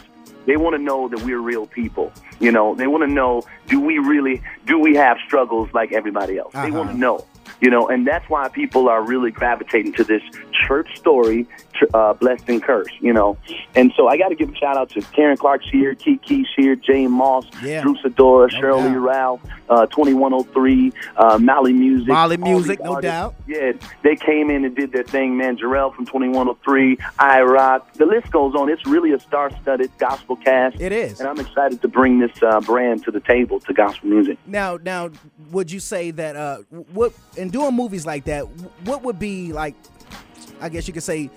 They want to know that we're real people. You know, they want to know do we really do we have struggles like everybody else? They Uh-huh. want to know. You know, and that's why people are really gravitating to this church story, uh, blessed and cursed. You know, and so I got to give a shout out to Karen Clark Sheard, Kiki Sheard, J. Moss, Yeah. Drew Sidora, No Lee doubt. Ralph, uh, Twenty One Hundred Three, uh, Mali Music, Mali Music, no artists. doubt. Yeah, they came in and did their thing, man. Jarrell from 2103, I Rock. The list goes on. It's really a star studded gospel cast. It is. And I'm excited to bring this uh, brand to the table to gospel music. Now, now, would you say that uh, what in doing movies like that, what would be like? I guess you could say,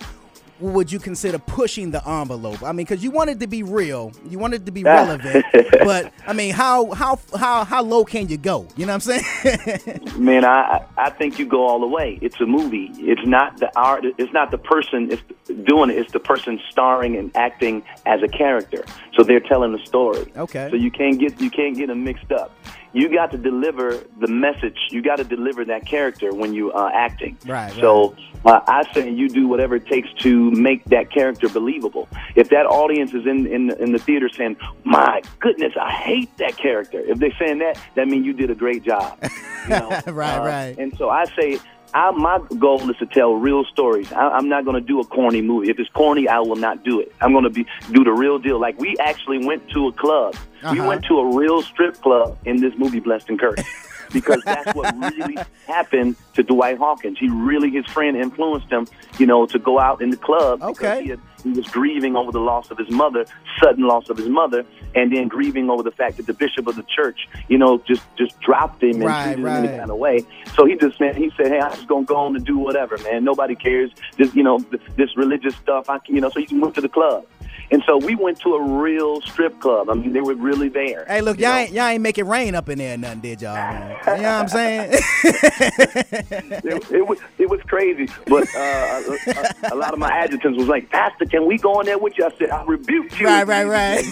would you consider pushing the envelope? I mean, because you want it to be real, you want it to be relevant, but I mean, how how how how low can you go? You know what I'm saying? Man, I I think you go all the way. It's a movie. It's not the art. It's not the person it's doing it. It's the person starring and acting as a character. So they're telling the story. Okay. So you can't get you can't get them mixed up. You got to deliver the message. You got to deliver that character when you are acting. Right, So uh, I say you do whatever it takes to make that character believable. If that audience is in in, in the theater saying, "My goodness, I hate that character," if they're saying that, that means you did a great job. You know? right, Uh, right. And so I say, I, my goal is to tell real stories. I, I'm not going to do a corny movie. If it's corny, I will not do it. I'm going to be do the real deal. Like we actually went to a club. We Uh-huh. went to a real strip club in this movie, Blessed and Cursed. Because that's what really happened to Dwight Hawkins. He really, his friend influenced him, you know, to go out in the club. because Okay. He, had, he was grieving over the loss of his mother, sudden loss of his mother, and then grieving over the fact that the bishop of the church, you know, just just dropped him and Right, treated him any kind of way. So he just man, he said, "Hey, I'm just gonna go on and do whatever, man. Nobody cares. This, you know, th- this religious stuff. I, you know." So he went to the club, And so we went to a real strip club. I mean, they were really there. Hey, look, y'all ain't, y'all ain't make it rain up in there, or nothing, did y'all? You know what I'm saying? it, it was it was crazy, but uh, a, a, a lot of my adjutants was like, "Pastor, can we go in there with you?" I said, "I rebuke you. Right, right, right.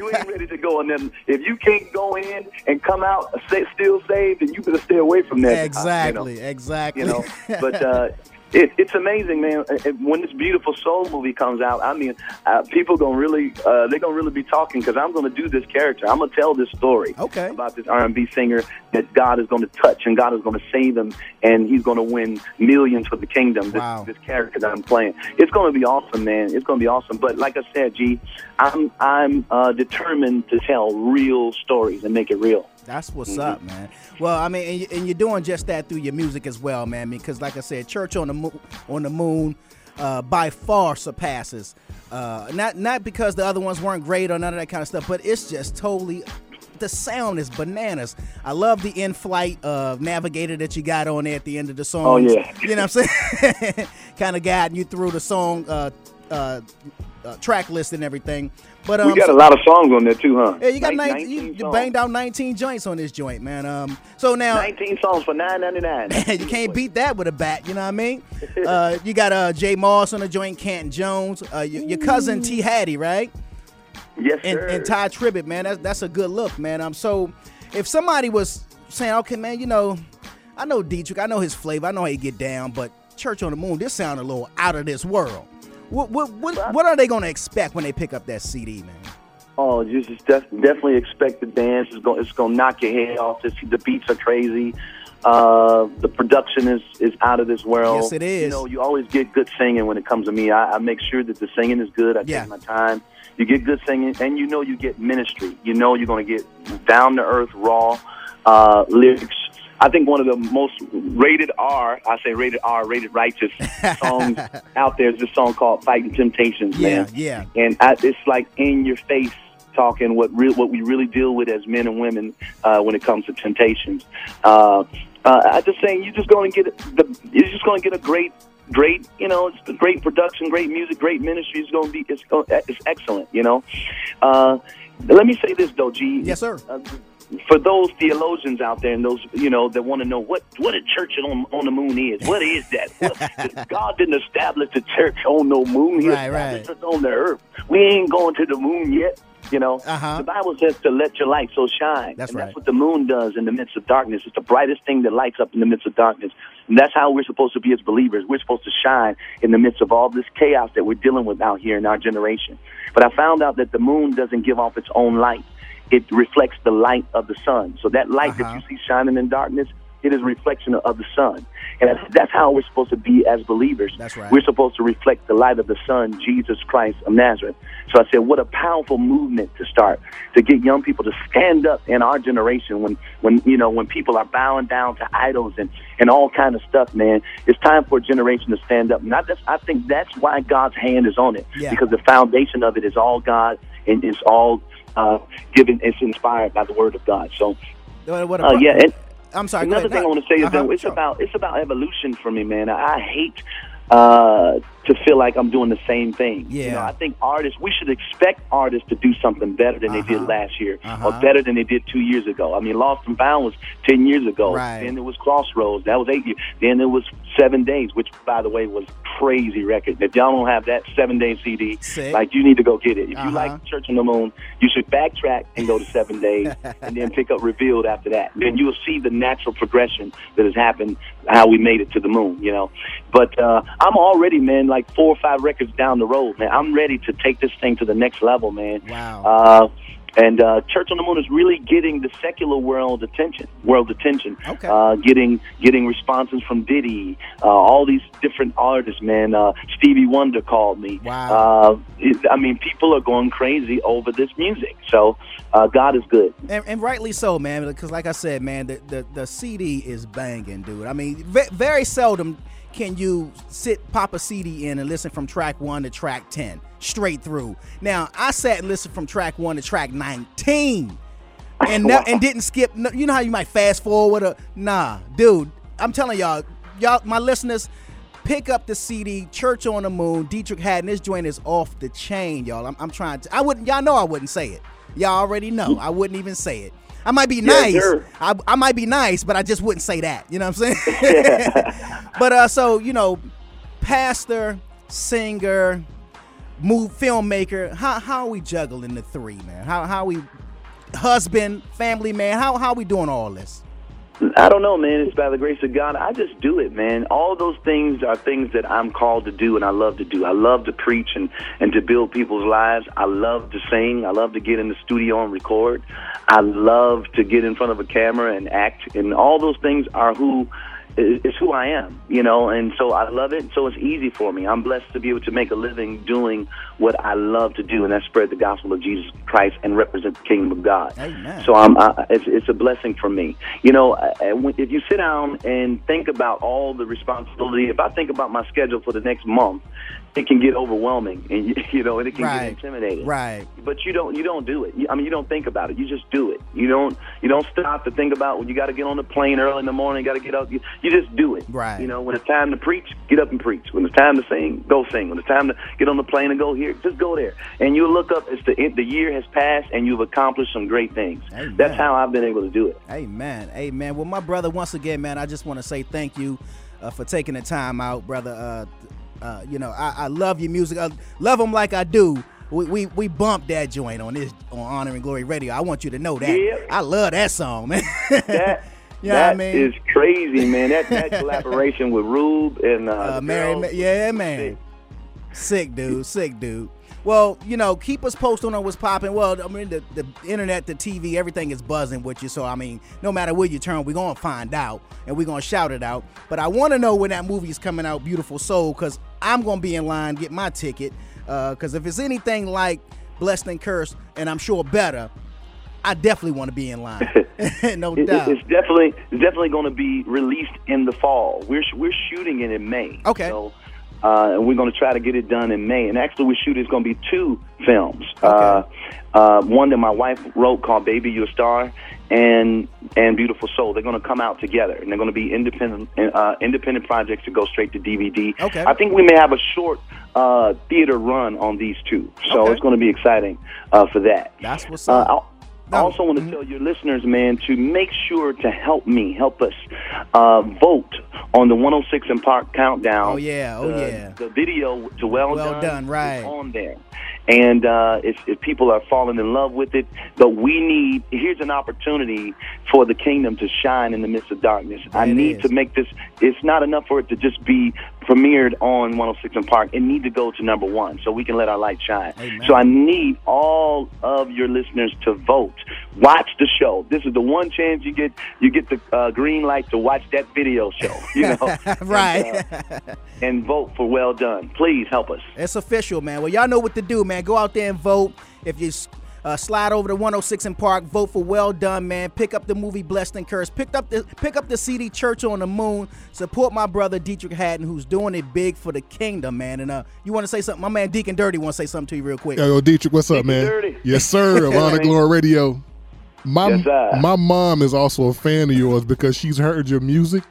You ain't ready to go in there. If you can't go in and come out still saved, then you better stay away from that." exactly, You know? exactly. you know. But uh, it, it's amazing, man. Uh, uh, When this beautiful soul movie comes out, I mean, uh, people gonna really uh, they're gonna really be talking because I'm gonna do this character. I'm gonna tell this story okay. about this R&B singer that God is gonna touch and God is gonna save him and he's gonna win millions for the kingdom. This, Wow. this character that I'm playing, it's gonna be awesome, man. It's gonna be awesome. But like I said, G, I'm I'm uh, determined to tell real stories and make it real. That's what's Mhm. up, man. Well, I mean, and, and you're doing just that through your music as well, man. Because, like I said, Church on the Moon, on the Moon, uh, by far surpasses. Uh, not not because the other ones weren't great or none of that kind of stuff, but it's just totally. The sound is bananas. I love the in-flight uh, navigator that you got on there at the end of the song. Oh, yeah. you know what I'm saying? kind of guiding you through the song uh, track list and everything. But um, we got so- a lot of songs on there too, huh? yeah, you got Nin- 19, you, you banged out 19 joints on this joint, man. Um, so now 19 songs for 9.99. you can't beat that with a bat. You know what I mean? Uh, you got uh, J. Moss on the joint, Canton Jones, uh, your, your cousin T Hattie, right? Yes, and, sir. and Tye Tribbett, man. That's that's a good look, man. Um, so if somebody was saying, okay, man, you know, I know Deitrick, I know his flavor, I know how he get down, but Church on the Moon, this sound a little out of this world. What what what, what are they gonna expect when they pick up that CD, man? Oh, you just def- definitely expect the dance. It's going it's going to knock your head off. This, the beats are crazy. Uh, the production is is out of this world. Yes, it is. You know, you always get good singing when it comes to me. I, I make sure that the singing is good. I Yeah. take my time. You get good singing, and you know you get ministry. You know you're going to get down to earth, raw uh, lyrics. I think one of the most rated R, I say rated R, rated righteous songs out there is this song called "Fighting Temptations." Yeah, man yeah. and I, it's like in your face talking what real what we really deal with as men and women uh, when it comes to temptations. Uh, uh, I just saying you're just going to get the you're just going to get a great great you know it's a great production, great music, great ministry. It's going to be it's going it's excellent. You know. Uh, let me say this though, G. Yes, sir. Uh, for those theologians out there and those you know that want to know what what a church on on the moon is, what is that? What, God didn't establish the church on no moon. He Right, established us on the earth. We ain't going to the moon yet. You know, Uh-huh. the Bible says to let your light so shine. That's and right. That's what the moon does in the midst of darkness. It's the brightest thing that lights up in the midst of darkness. And that's how we're supposed to be as believers. We're supposed to shine in the midst of all this chaos that we're dealing with out here in our generation. But I found out that the moon doesn't give off its own light. It reflects the light of the sun. So that light Uh-huh. that you see shining in darkness, it is a reflection of the sun. And that's, that's how we're supposed to be as believers. That's right. We're supposed to reflect the light of the sun, Jesus Christ of Nazareth. So I said, what a powerful movement to start to get young people to stand up in our generation when, when you know, when people are bowing down to idols and, and all kind of stuff, man. It's time for a generation to stand up. And I, just, I think that's why God's hand is on it Yeah. because the foundation of it is all God and it's all uh, given. It's inspired by the Word of God. So What, what a uh, yeah, and I'm sorry. Another thing I want to say is Uh-huh, that it's sure. about it's about evolution for me, man. I, I hate uh, to feel like I'm doing the same thing. You know, Yeah. I think artists we should expect artists to do something better than they did last year Uh-huh. or better than they did two years ago. I mean, Lost and Found was ten years ago. Right. Then it was Crossroads. That was eight years. Then it was Seven Days, which by the way was crazy record. If y'all don't have that seven day CD, Sick. like you need to go get it. If Uh-huh. you like Church on the Moon, you should backtrack and go to Seven Days, and then pick up Revealed after that. Then you will see the natural progression that has happened, how we made it to the moon. You know, but uh, I'm already, man, like four or five records down the road, man. I'm ready to take this thing to the next level, man. Wow. Uh, and uh, Church on the Moon is really getting the secular world attention, world attention. Okay. Uh, getting getting responses from Diddy, uh, all these different artists, man. Uh, Stevie Wonder called me. Wow. Uh, it, I mean, people are going crazy over this music. So uh, God is good. And, and rightly so, man. Because like I said, man, the, the, the CD is banging, dude. I mean, ve- very seldom can you sit, pop a CD in and listen from track one to track 10 straight through. Now, I sat and listened from track one to track 19 and, ne- and didn't skip. You know how you might fast forward? A, nah, dude, I'm telling y'all, y'all, my listeners, Pick up the CD, Church on the Moon, Deitrick Haddon. This joint is off the chain, y'all. I'm, I'm trying to. I wouldn't. Y'all know I wouldn't say it. Y'all already know. I wouldn't even say it. I might be nice. sir. I, I might be nice, but I just wouldn't say that. You know what I'm saying? but uh, so you know, pastor, singer, move filmmaker. How how are we juggling the three, man? How how we husband, family man? How how we doing all this? I don't know, man. It's by the grace of God. I just do it, man. All those things are things that I'm called to do and I love to do. I love to preach and, and to build people's lives. I love to sing. I love to get in the studio and record. I love to get in front of a camera and act. And all those things are who is who I am, you know, and so I love it. So it's easy for me. I'm blessed to be able to make a living doing what I love to do, and that's spread the gospel of Jesus Christ and represent the kingdom of God. Amen. So I'm, I, it's, it's a blessing for me. You know, I- I- when- if you sit down and think about all the responsibility, if I think about my schedule for the next month, it can get overwhelming, and you, you know, and it can Right. get intimidating. Right. But you don't, you don't do it. I mean, you don't think about it. You just do it. You don't, you don't stop to think about when you got to get on the plane early in the morning. Got to get up. You, you just do it. Right. You know, when it's time to preach, get up and preach. When it's time to sing, go sing. When it's time to get on the plane and go here, just go there. And you look up as the the year has passed, and you've accomplished some great things. That's how I've been able to do it. Amen. Amen. Well, my brother, once again, man, I just want to say thank you uh, for taking the time out, brother. Uh, uh, you know, I, I love your music. I love them like I do. We, we we bumped that joint on this on Honor and Glory Radio. I want you to know that. I love that song, man. That You know what I mean? is crazy, man. That that collaboration with Rube and uh, Uh, Mary, Ma- yeah, man. Sick dude, sick dude. Well, you know, keep us posted on what's popping. Well, I mean, the, the internet, the TV, everything is buzzing with you. So, I mean, no matter where you turn, we're going to find out and we're going to shout it out. But I want to know when that movie is coming out, Beautiful Soul, because I'm going to be in line, get my ticket. Uh, because if it's anything like Blessed and Cursed, and I'm sure better, I definitely want to be in line. no doubt. It's definitely it's definitely going to be released in the fall. We're we're shooting it in May. Okay. So, uh, and we're going to try to get it done in May. And actually, we shoot. It's going to be two films. Uh, uh, one that my wife wrote called "Baby You're a Star," and and "Beautiful Soul." They're going to come out together, and they're going to be independent uh, independent projects to go straight to DVD. Okay. I think we may have a short uh, theater run on these two, so Okay. it's going to be exciting uh, for that. That's what's Uh, up. I also want to tell your listeners, man, to make sure to help me, help us uh, vote on the 106 and Park countdown. Oh, yeah. Oh, The- yeah. The video to Well, Well Done, right. is on there. And uh, if, if people are falling in love with it, but we need, here's an opportunity for the kingdom to shine in the midst of darkness. I it need is. to make this, it's not enough for it to just be premiered on 106 and Park. It need to go to number one so we can let our light shine. So I need all of your listeners to vote. Watch the show. This is the one chance you get you get the uh, green light to watch that video show. You know, right. and, uh, and vote for Well Done. Please help us. It's official, man. Well, y'all know what to do, man. Go out there and vote. If you uh, slide over to 106 and Park, vote for Well Done, man. Pick up the movie Blessed and Cursed. Pick up the pick up the CD Church on the Moon. Support my brother Deitrick Haddon, who's doing it big for the kingdom, man. And uh, you want to say something? My man Deacon Dirty want to say something to you real quick. Yo, yo, Deitrick, what's up, man? Dirty. Yes, sir. Of Honor Glory Radio. My Yes, sir. my mom is also a fan of yours because she's heard your music,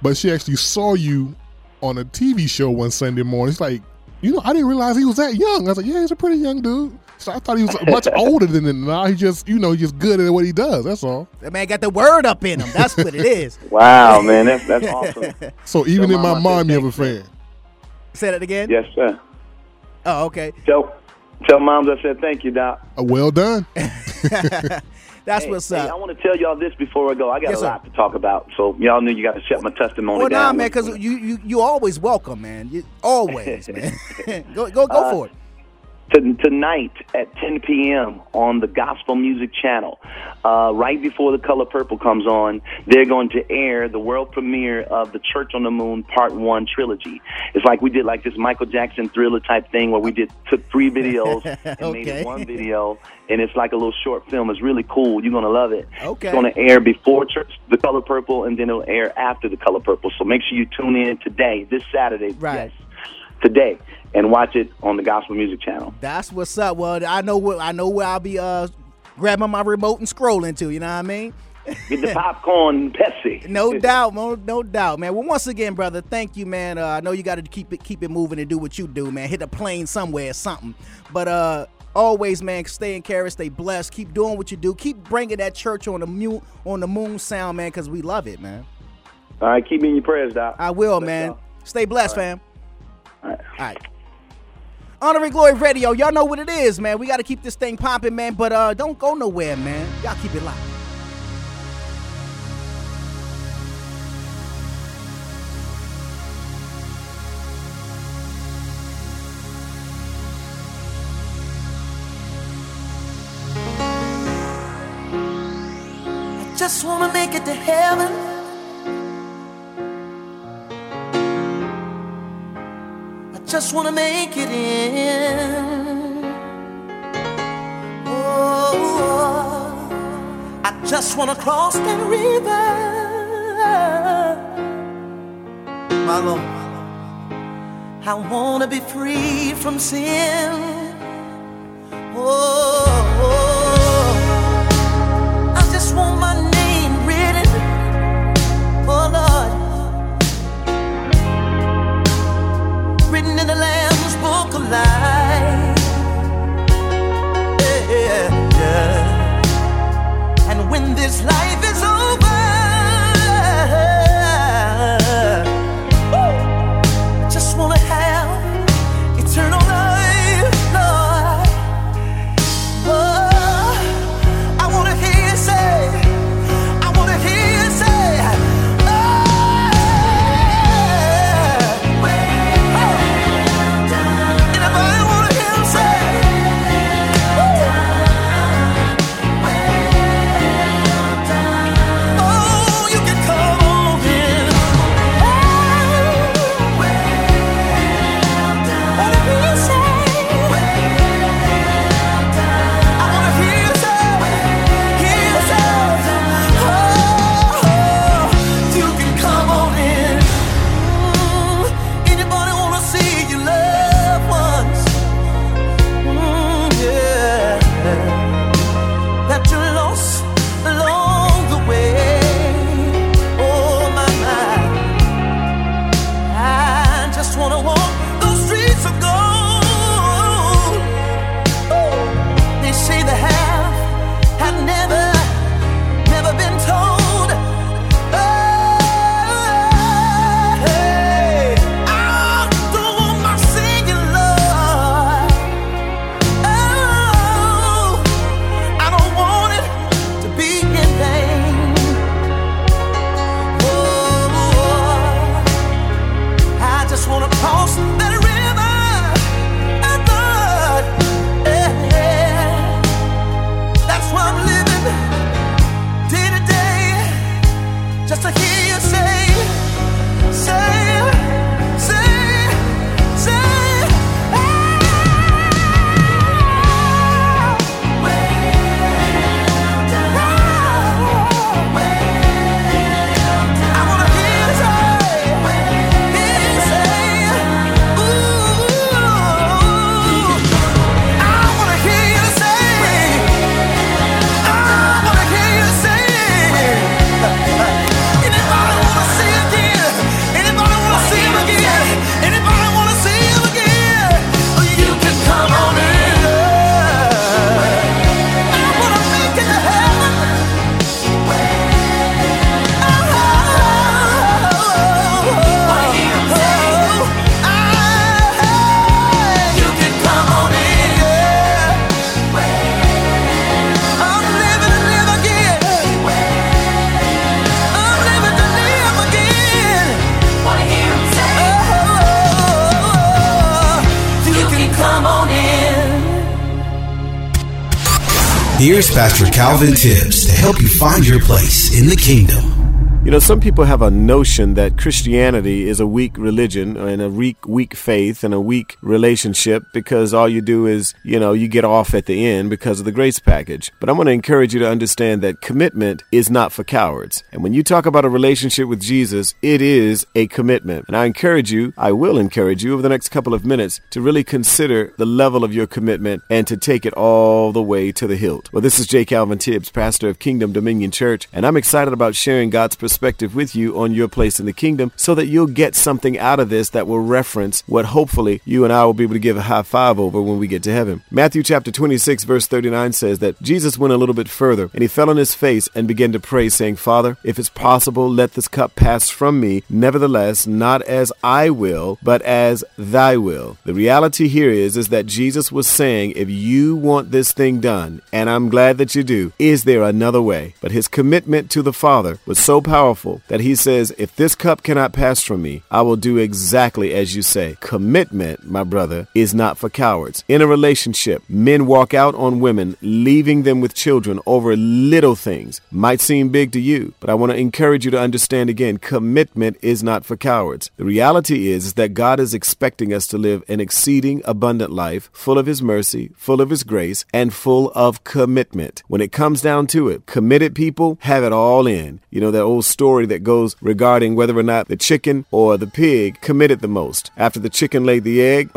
but she actually saw you on a TV show one Sunday morning. It's like, you know, I didn't realize he was that young. I was like, yeah, he's a pretty young dude. So I thought he was much older than that. Now he just, you know, just good at what he does. That's all. That man got the word up in him. That's what it is. Wow, man, that's that's awesome. So even Tell in my Mama mom, you have a fan. Say that again. Yes, sir. Oh, okay. So, tell moms I said thank you, Doc. Uh, well done. That's Hey, what's hey, up. I want to tell y'all this before I go. I got Yes, a sir. lot to talk about, so y'all knew you got to shut my testimony Well, nah, man, because you you you always welcome, man. You always, man. go go go Uh, for it. To, tonight at 10 p.m. on the Gospel Music Channel, uh, right before The Color Purple comes on, they're going to air the world premiere of the Church on the Moon Part One trilogy. It's like we did like this Michael Jackson thriller type thing where we did took three videos and made it one video, and it's like a little short film. It's really cool. You're gonna love it. Okay. It's gonna air before Church, The Color Purple, and then it'll air after The Color Purple. So make sure you tune in today, this Saturday. Right. Yes, today. And watch it on the Gospel Music Channel. That's what's up. Well, I know what I know where I'll be uh grabbing my remote and scrolling to. You know what I mean? Get the popcorn Pepsi. No doubt, no, no doubt, man. Well, once again, brother, thank you, man. Uh, I know you got to keep it keep it moving and do what you do, man. Hit a plane somewhere or something. But uh, always, man, stay in care, stay blessed. Keep doing what you do. Keep bringing that church on the moon on the moon sound, man, because we love it, man. All right, keep me in your prayers, Doc. I will, Bless man. y'all. Stay blessed, All right. fam. All right. Honor and Glory Radio, y'all know what it is, man. We got to keep this thing popping, man. But uh, don't go nowhere, man. Y'all keep it locked. I just wanna make it to heaven. Just wanna make it in. Oh, I just wanna cross that river. My Lord, I wanna be free from sin. Oh. Here's Pastor Calvin Tibbs to help you find your place in the kingdom. You know, some people have a notion that Christianity is a weak religion and a weak, weak faith and a weak relationship because all you do is, you know, you get off at the end because of the grace package. But I'm going to encourage you to understand that commitment is not for cowards. And when you talk about a relationship with Jesus, it is a commitment. And I encourage you, I will encourage you over the next couple of minutes to really consider the level of your commitment and to take it all the way to the hilt. Well, this is J. Calvin Tibbs, pastor of Kingdom Dominion Church, and I'm excited about sharing God's perspective with you on your place in the kingdom so that you'll get something out of this that will reference what hopefully you and I will be able to give a high five over when we get to heaven. Matthew chapter 26, verse 39 says that Jesus went a little bit further and he fell on his face and began to pray, saying, Father, if it's possible, let this cup pass from me. Nevertheless, not as I will, but as thy will. The reality here is, is that Jesus was saying, if you want this thing done, and I'm glad that you do, is there another way? But his commitment to the Father was so powerful that he says, if this cup cannot pass from me, I will do exactly as you say. Commitment, my brother, is not for cowards. In a relationship, men walk out on women, leaving them with children over little things. Might seem big to you, but I want to encourage you to understand again, commitment is not for cowards. The reality is, is that God is expecting us to live an exceeding abundant life, full of his mercy, full of his grace, and full of commitment. When it comes down to it, committed people have it all in. You know, that old story that goes regarding whether or not the chicken or the pig committed the most. After the chicken laid the egg,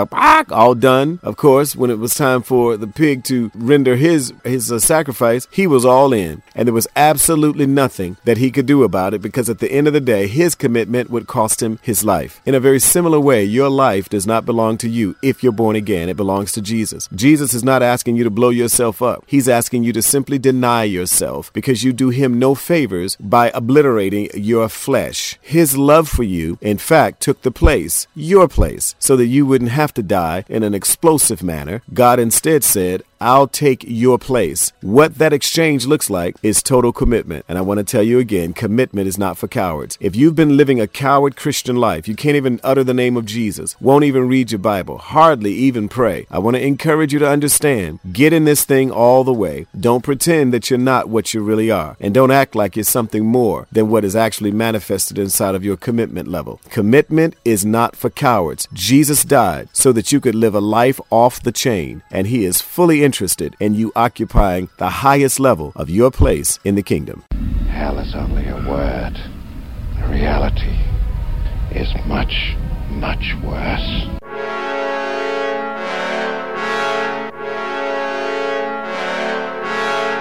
all done. Of course, when it was time for the pig to render his his uh, sacrifice, he was all in, and there was absolutely nothing that he could do about it because at the end of the day, his commitment would cost him his life. In a very similar way, your life does not belong to you if you're born again. It belongs to Jesus. Jesus is not asking you to blow yourself up. He's asking you to simply deny yourself because you do him no favors by obliterating your flesh. His love for you, in fact, took the place, your place, so that you wouldn't have to die in an explosive manner. God instead said, I'll take your place. What that exchange looks like is total commitment. And I want to tell you again, commitment is not for cowards. If you've been living a coward Christian life, you can't even utter the name of Jesus, won't even read your Bible, hardly even pray. I want to encourage you to understand, get in this thing all the way. Don't pretend that you're not what you really are. And don't act like you're something more than what is actually manifested inside of your commitment level. Commitment is not for cowards. Jesus died so that you could live a life off the chain, and he is fully interested in you occupying the highest level of your place in the kingdom. Hell is only a word. The reality is much, much worse.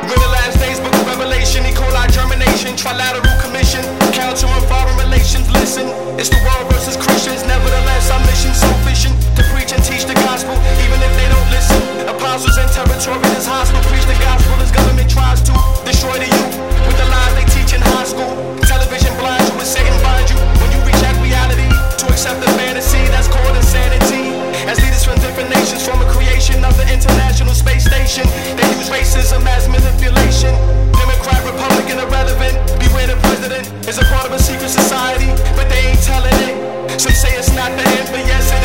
We're the last days, book of Revelation, E. coli germination, trilateral commission, Council on Foreign Relations. Listen, it's the world versus Christians. Nevertheless, our mission so efficient to preach and teach the gospel, even if they don't listen. Apostles and territory is hostile, preach the gospel as government tries to destroy the youth with the lies they teach in high school. Television blinds you and Satan bind you when you reject reality to accept the fantasy that's called insanity. As leaders from different nations form a creation of the International Space Station, they use racism as manipulation. Democrat, Republican, irrelevant. Beware the president is a part of a secret society, but they ain't telling it. Some say it's not the end, but yes it is.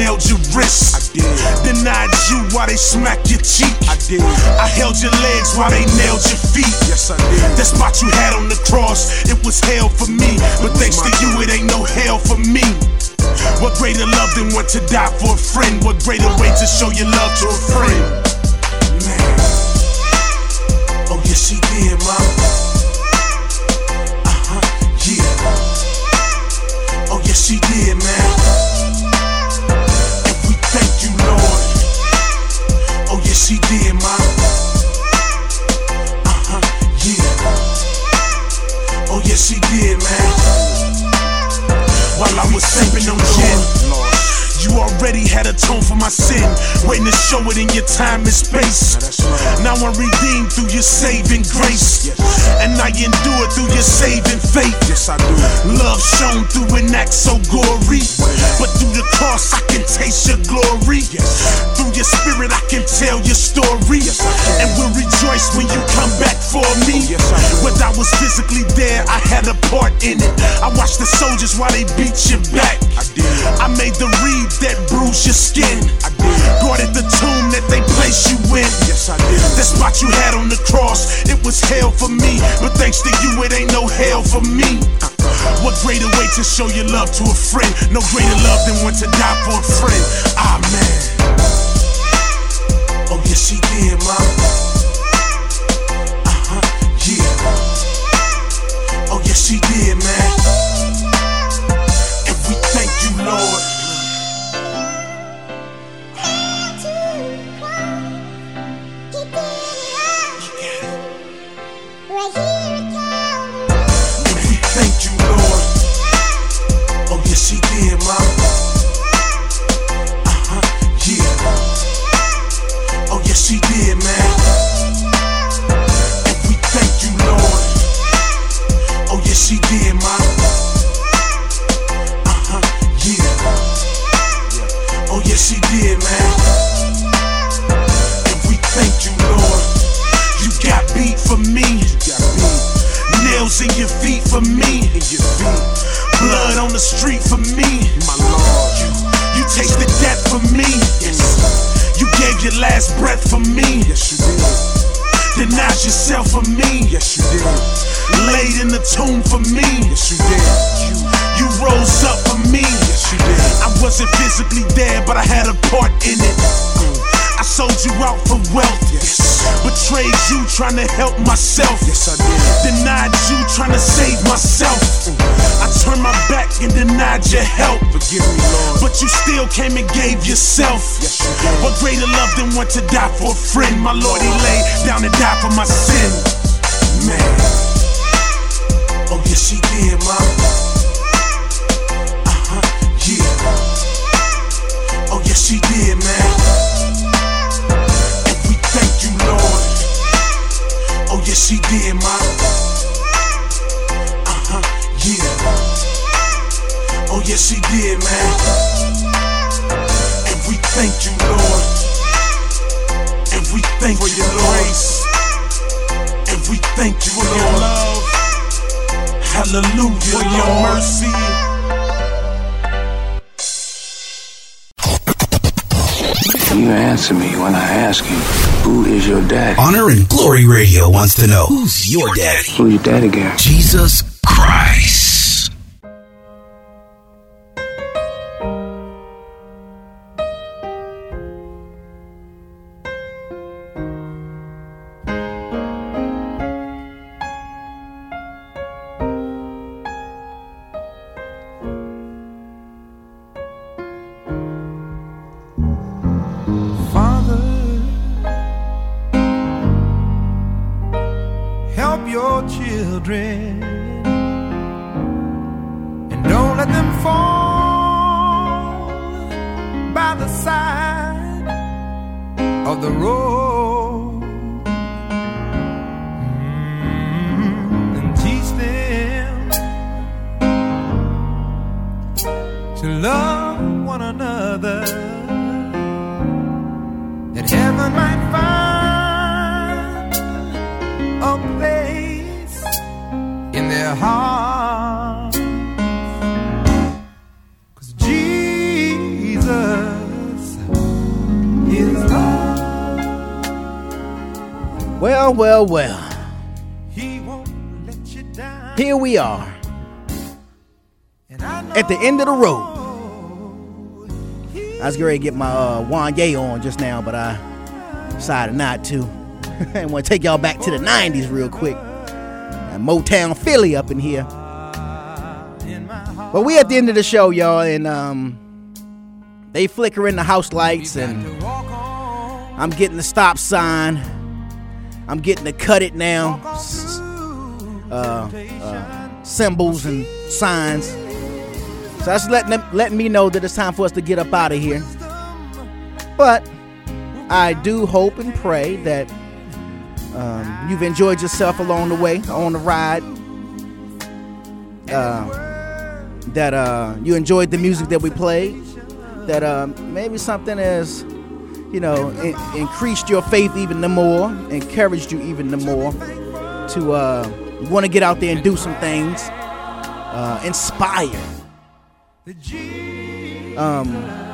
Nailed your did. Denied you while they smacked your cheek. I did. I held your legs while they nailed your feet. Yes, I did. That spot you had on the cross, it was hell for me. But thanks to you, it ain't no hell for me. What greater love than one to die for a friend? What greater way to show your love to a friend? Man. Oh, yes, she did, mama. Uh-huh, yeah. Oh, yes, she did, man. Atoned for my sin, waiting to show it in your time and space. Now I'm redeemed through your saving grace, and I endure through your saving faith. Yes, I do. Love shown through an act so gory, but through the cross I can taste your glory. Through your spirit I can tell your story, and will rejoice when you come back for me. Whether I was physically there, I had a part in it. I watched the soldiers while they beat you back. I made the reed that bruised your skin. I did. Guarded the tomb that they placed you in. Yes, I did. That spot you had on the cross, it was hell for me. But thanks to you, it ain't no hell for me. What greater way to show your love to a friend? No greater love than one to die for a friend. Amen. Oh, yes, she did, mama. Want to die for a friend? My Lord, he laid down and die for my sin. Man. Oh, yes, she did, mom. Uh huh, yeah. Oh, yes, she did, man. And we thank you, Lord. Oh, yes, she did, mom. Uh huh, yeah. Oh, yes, he did, man. Thank you for your love. Hallelujah, for your mercy. Can you answer me when I ask you, who is your daddy? Honor and Glory Radio wants to know who's your daddy? Who's your daddy got? Jesus Christ. Ready to get my uh, Wanya on just now, but I decided not to. I want to take y'all back to the 90s real quick. And Motown Philly up in here. But we at the end of the show, y'all, and um, they flickering the house lights, and I'm getting the stop sign. I'm getting to cut it now. Uh, uh, symbols and signs. So that's letting them, letting me know that it's time for us to get up out of here. But I do hope and pray that um, you've enjoyed yourself along the way on the ride. Uh, that uh, you enjoyed the music that we played. That uh, maybe something has, you know, in- increased your faith even the more, encouraged you even the more to uh, want to get out there and do some things, uh, inspire. Um,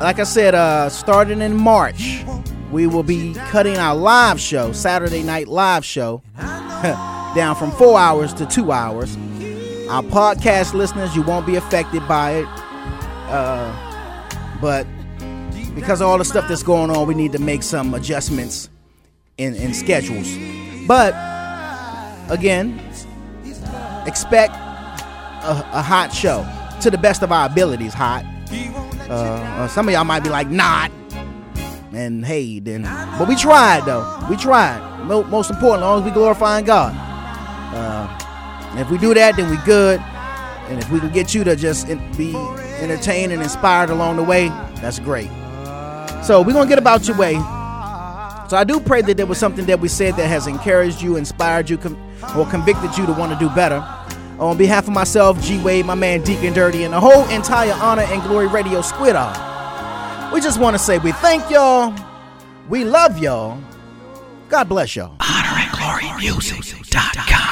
like I said, uh, starting in March, we will be cutting our live show, Saturday night live show, down from four hours to two hours. Our podcast listeners, you won't be affected by it. Uh, but because of all the stuff that's going on, we need to make some adjustments in, in schedules. But again, expect a, a hot show to the best of our abilities. Hot. Uh, uh, some of y'all might be like, not. And hey, then, but we tried though. We tried. Mo- most important, as long as we glorifying God. Uh, if we do that, then we good. And if we can get you to just be entertained and inspired along the way, that's great. So we're gonna get about your way. So I do pray that there was something that we said that has encouraged you, inspired you, com- or convicted you to want to do better. On behalf of myself, G Wade, my man Deacon Dirty, and the whole entire Honor and Glory Radio Squid Eye, we just want to say we thank y'all, we love y'all, God bless y'all. Honor and Glory Music.com.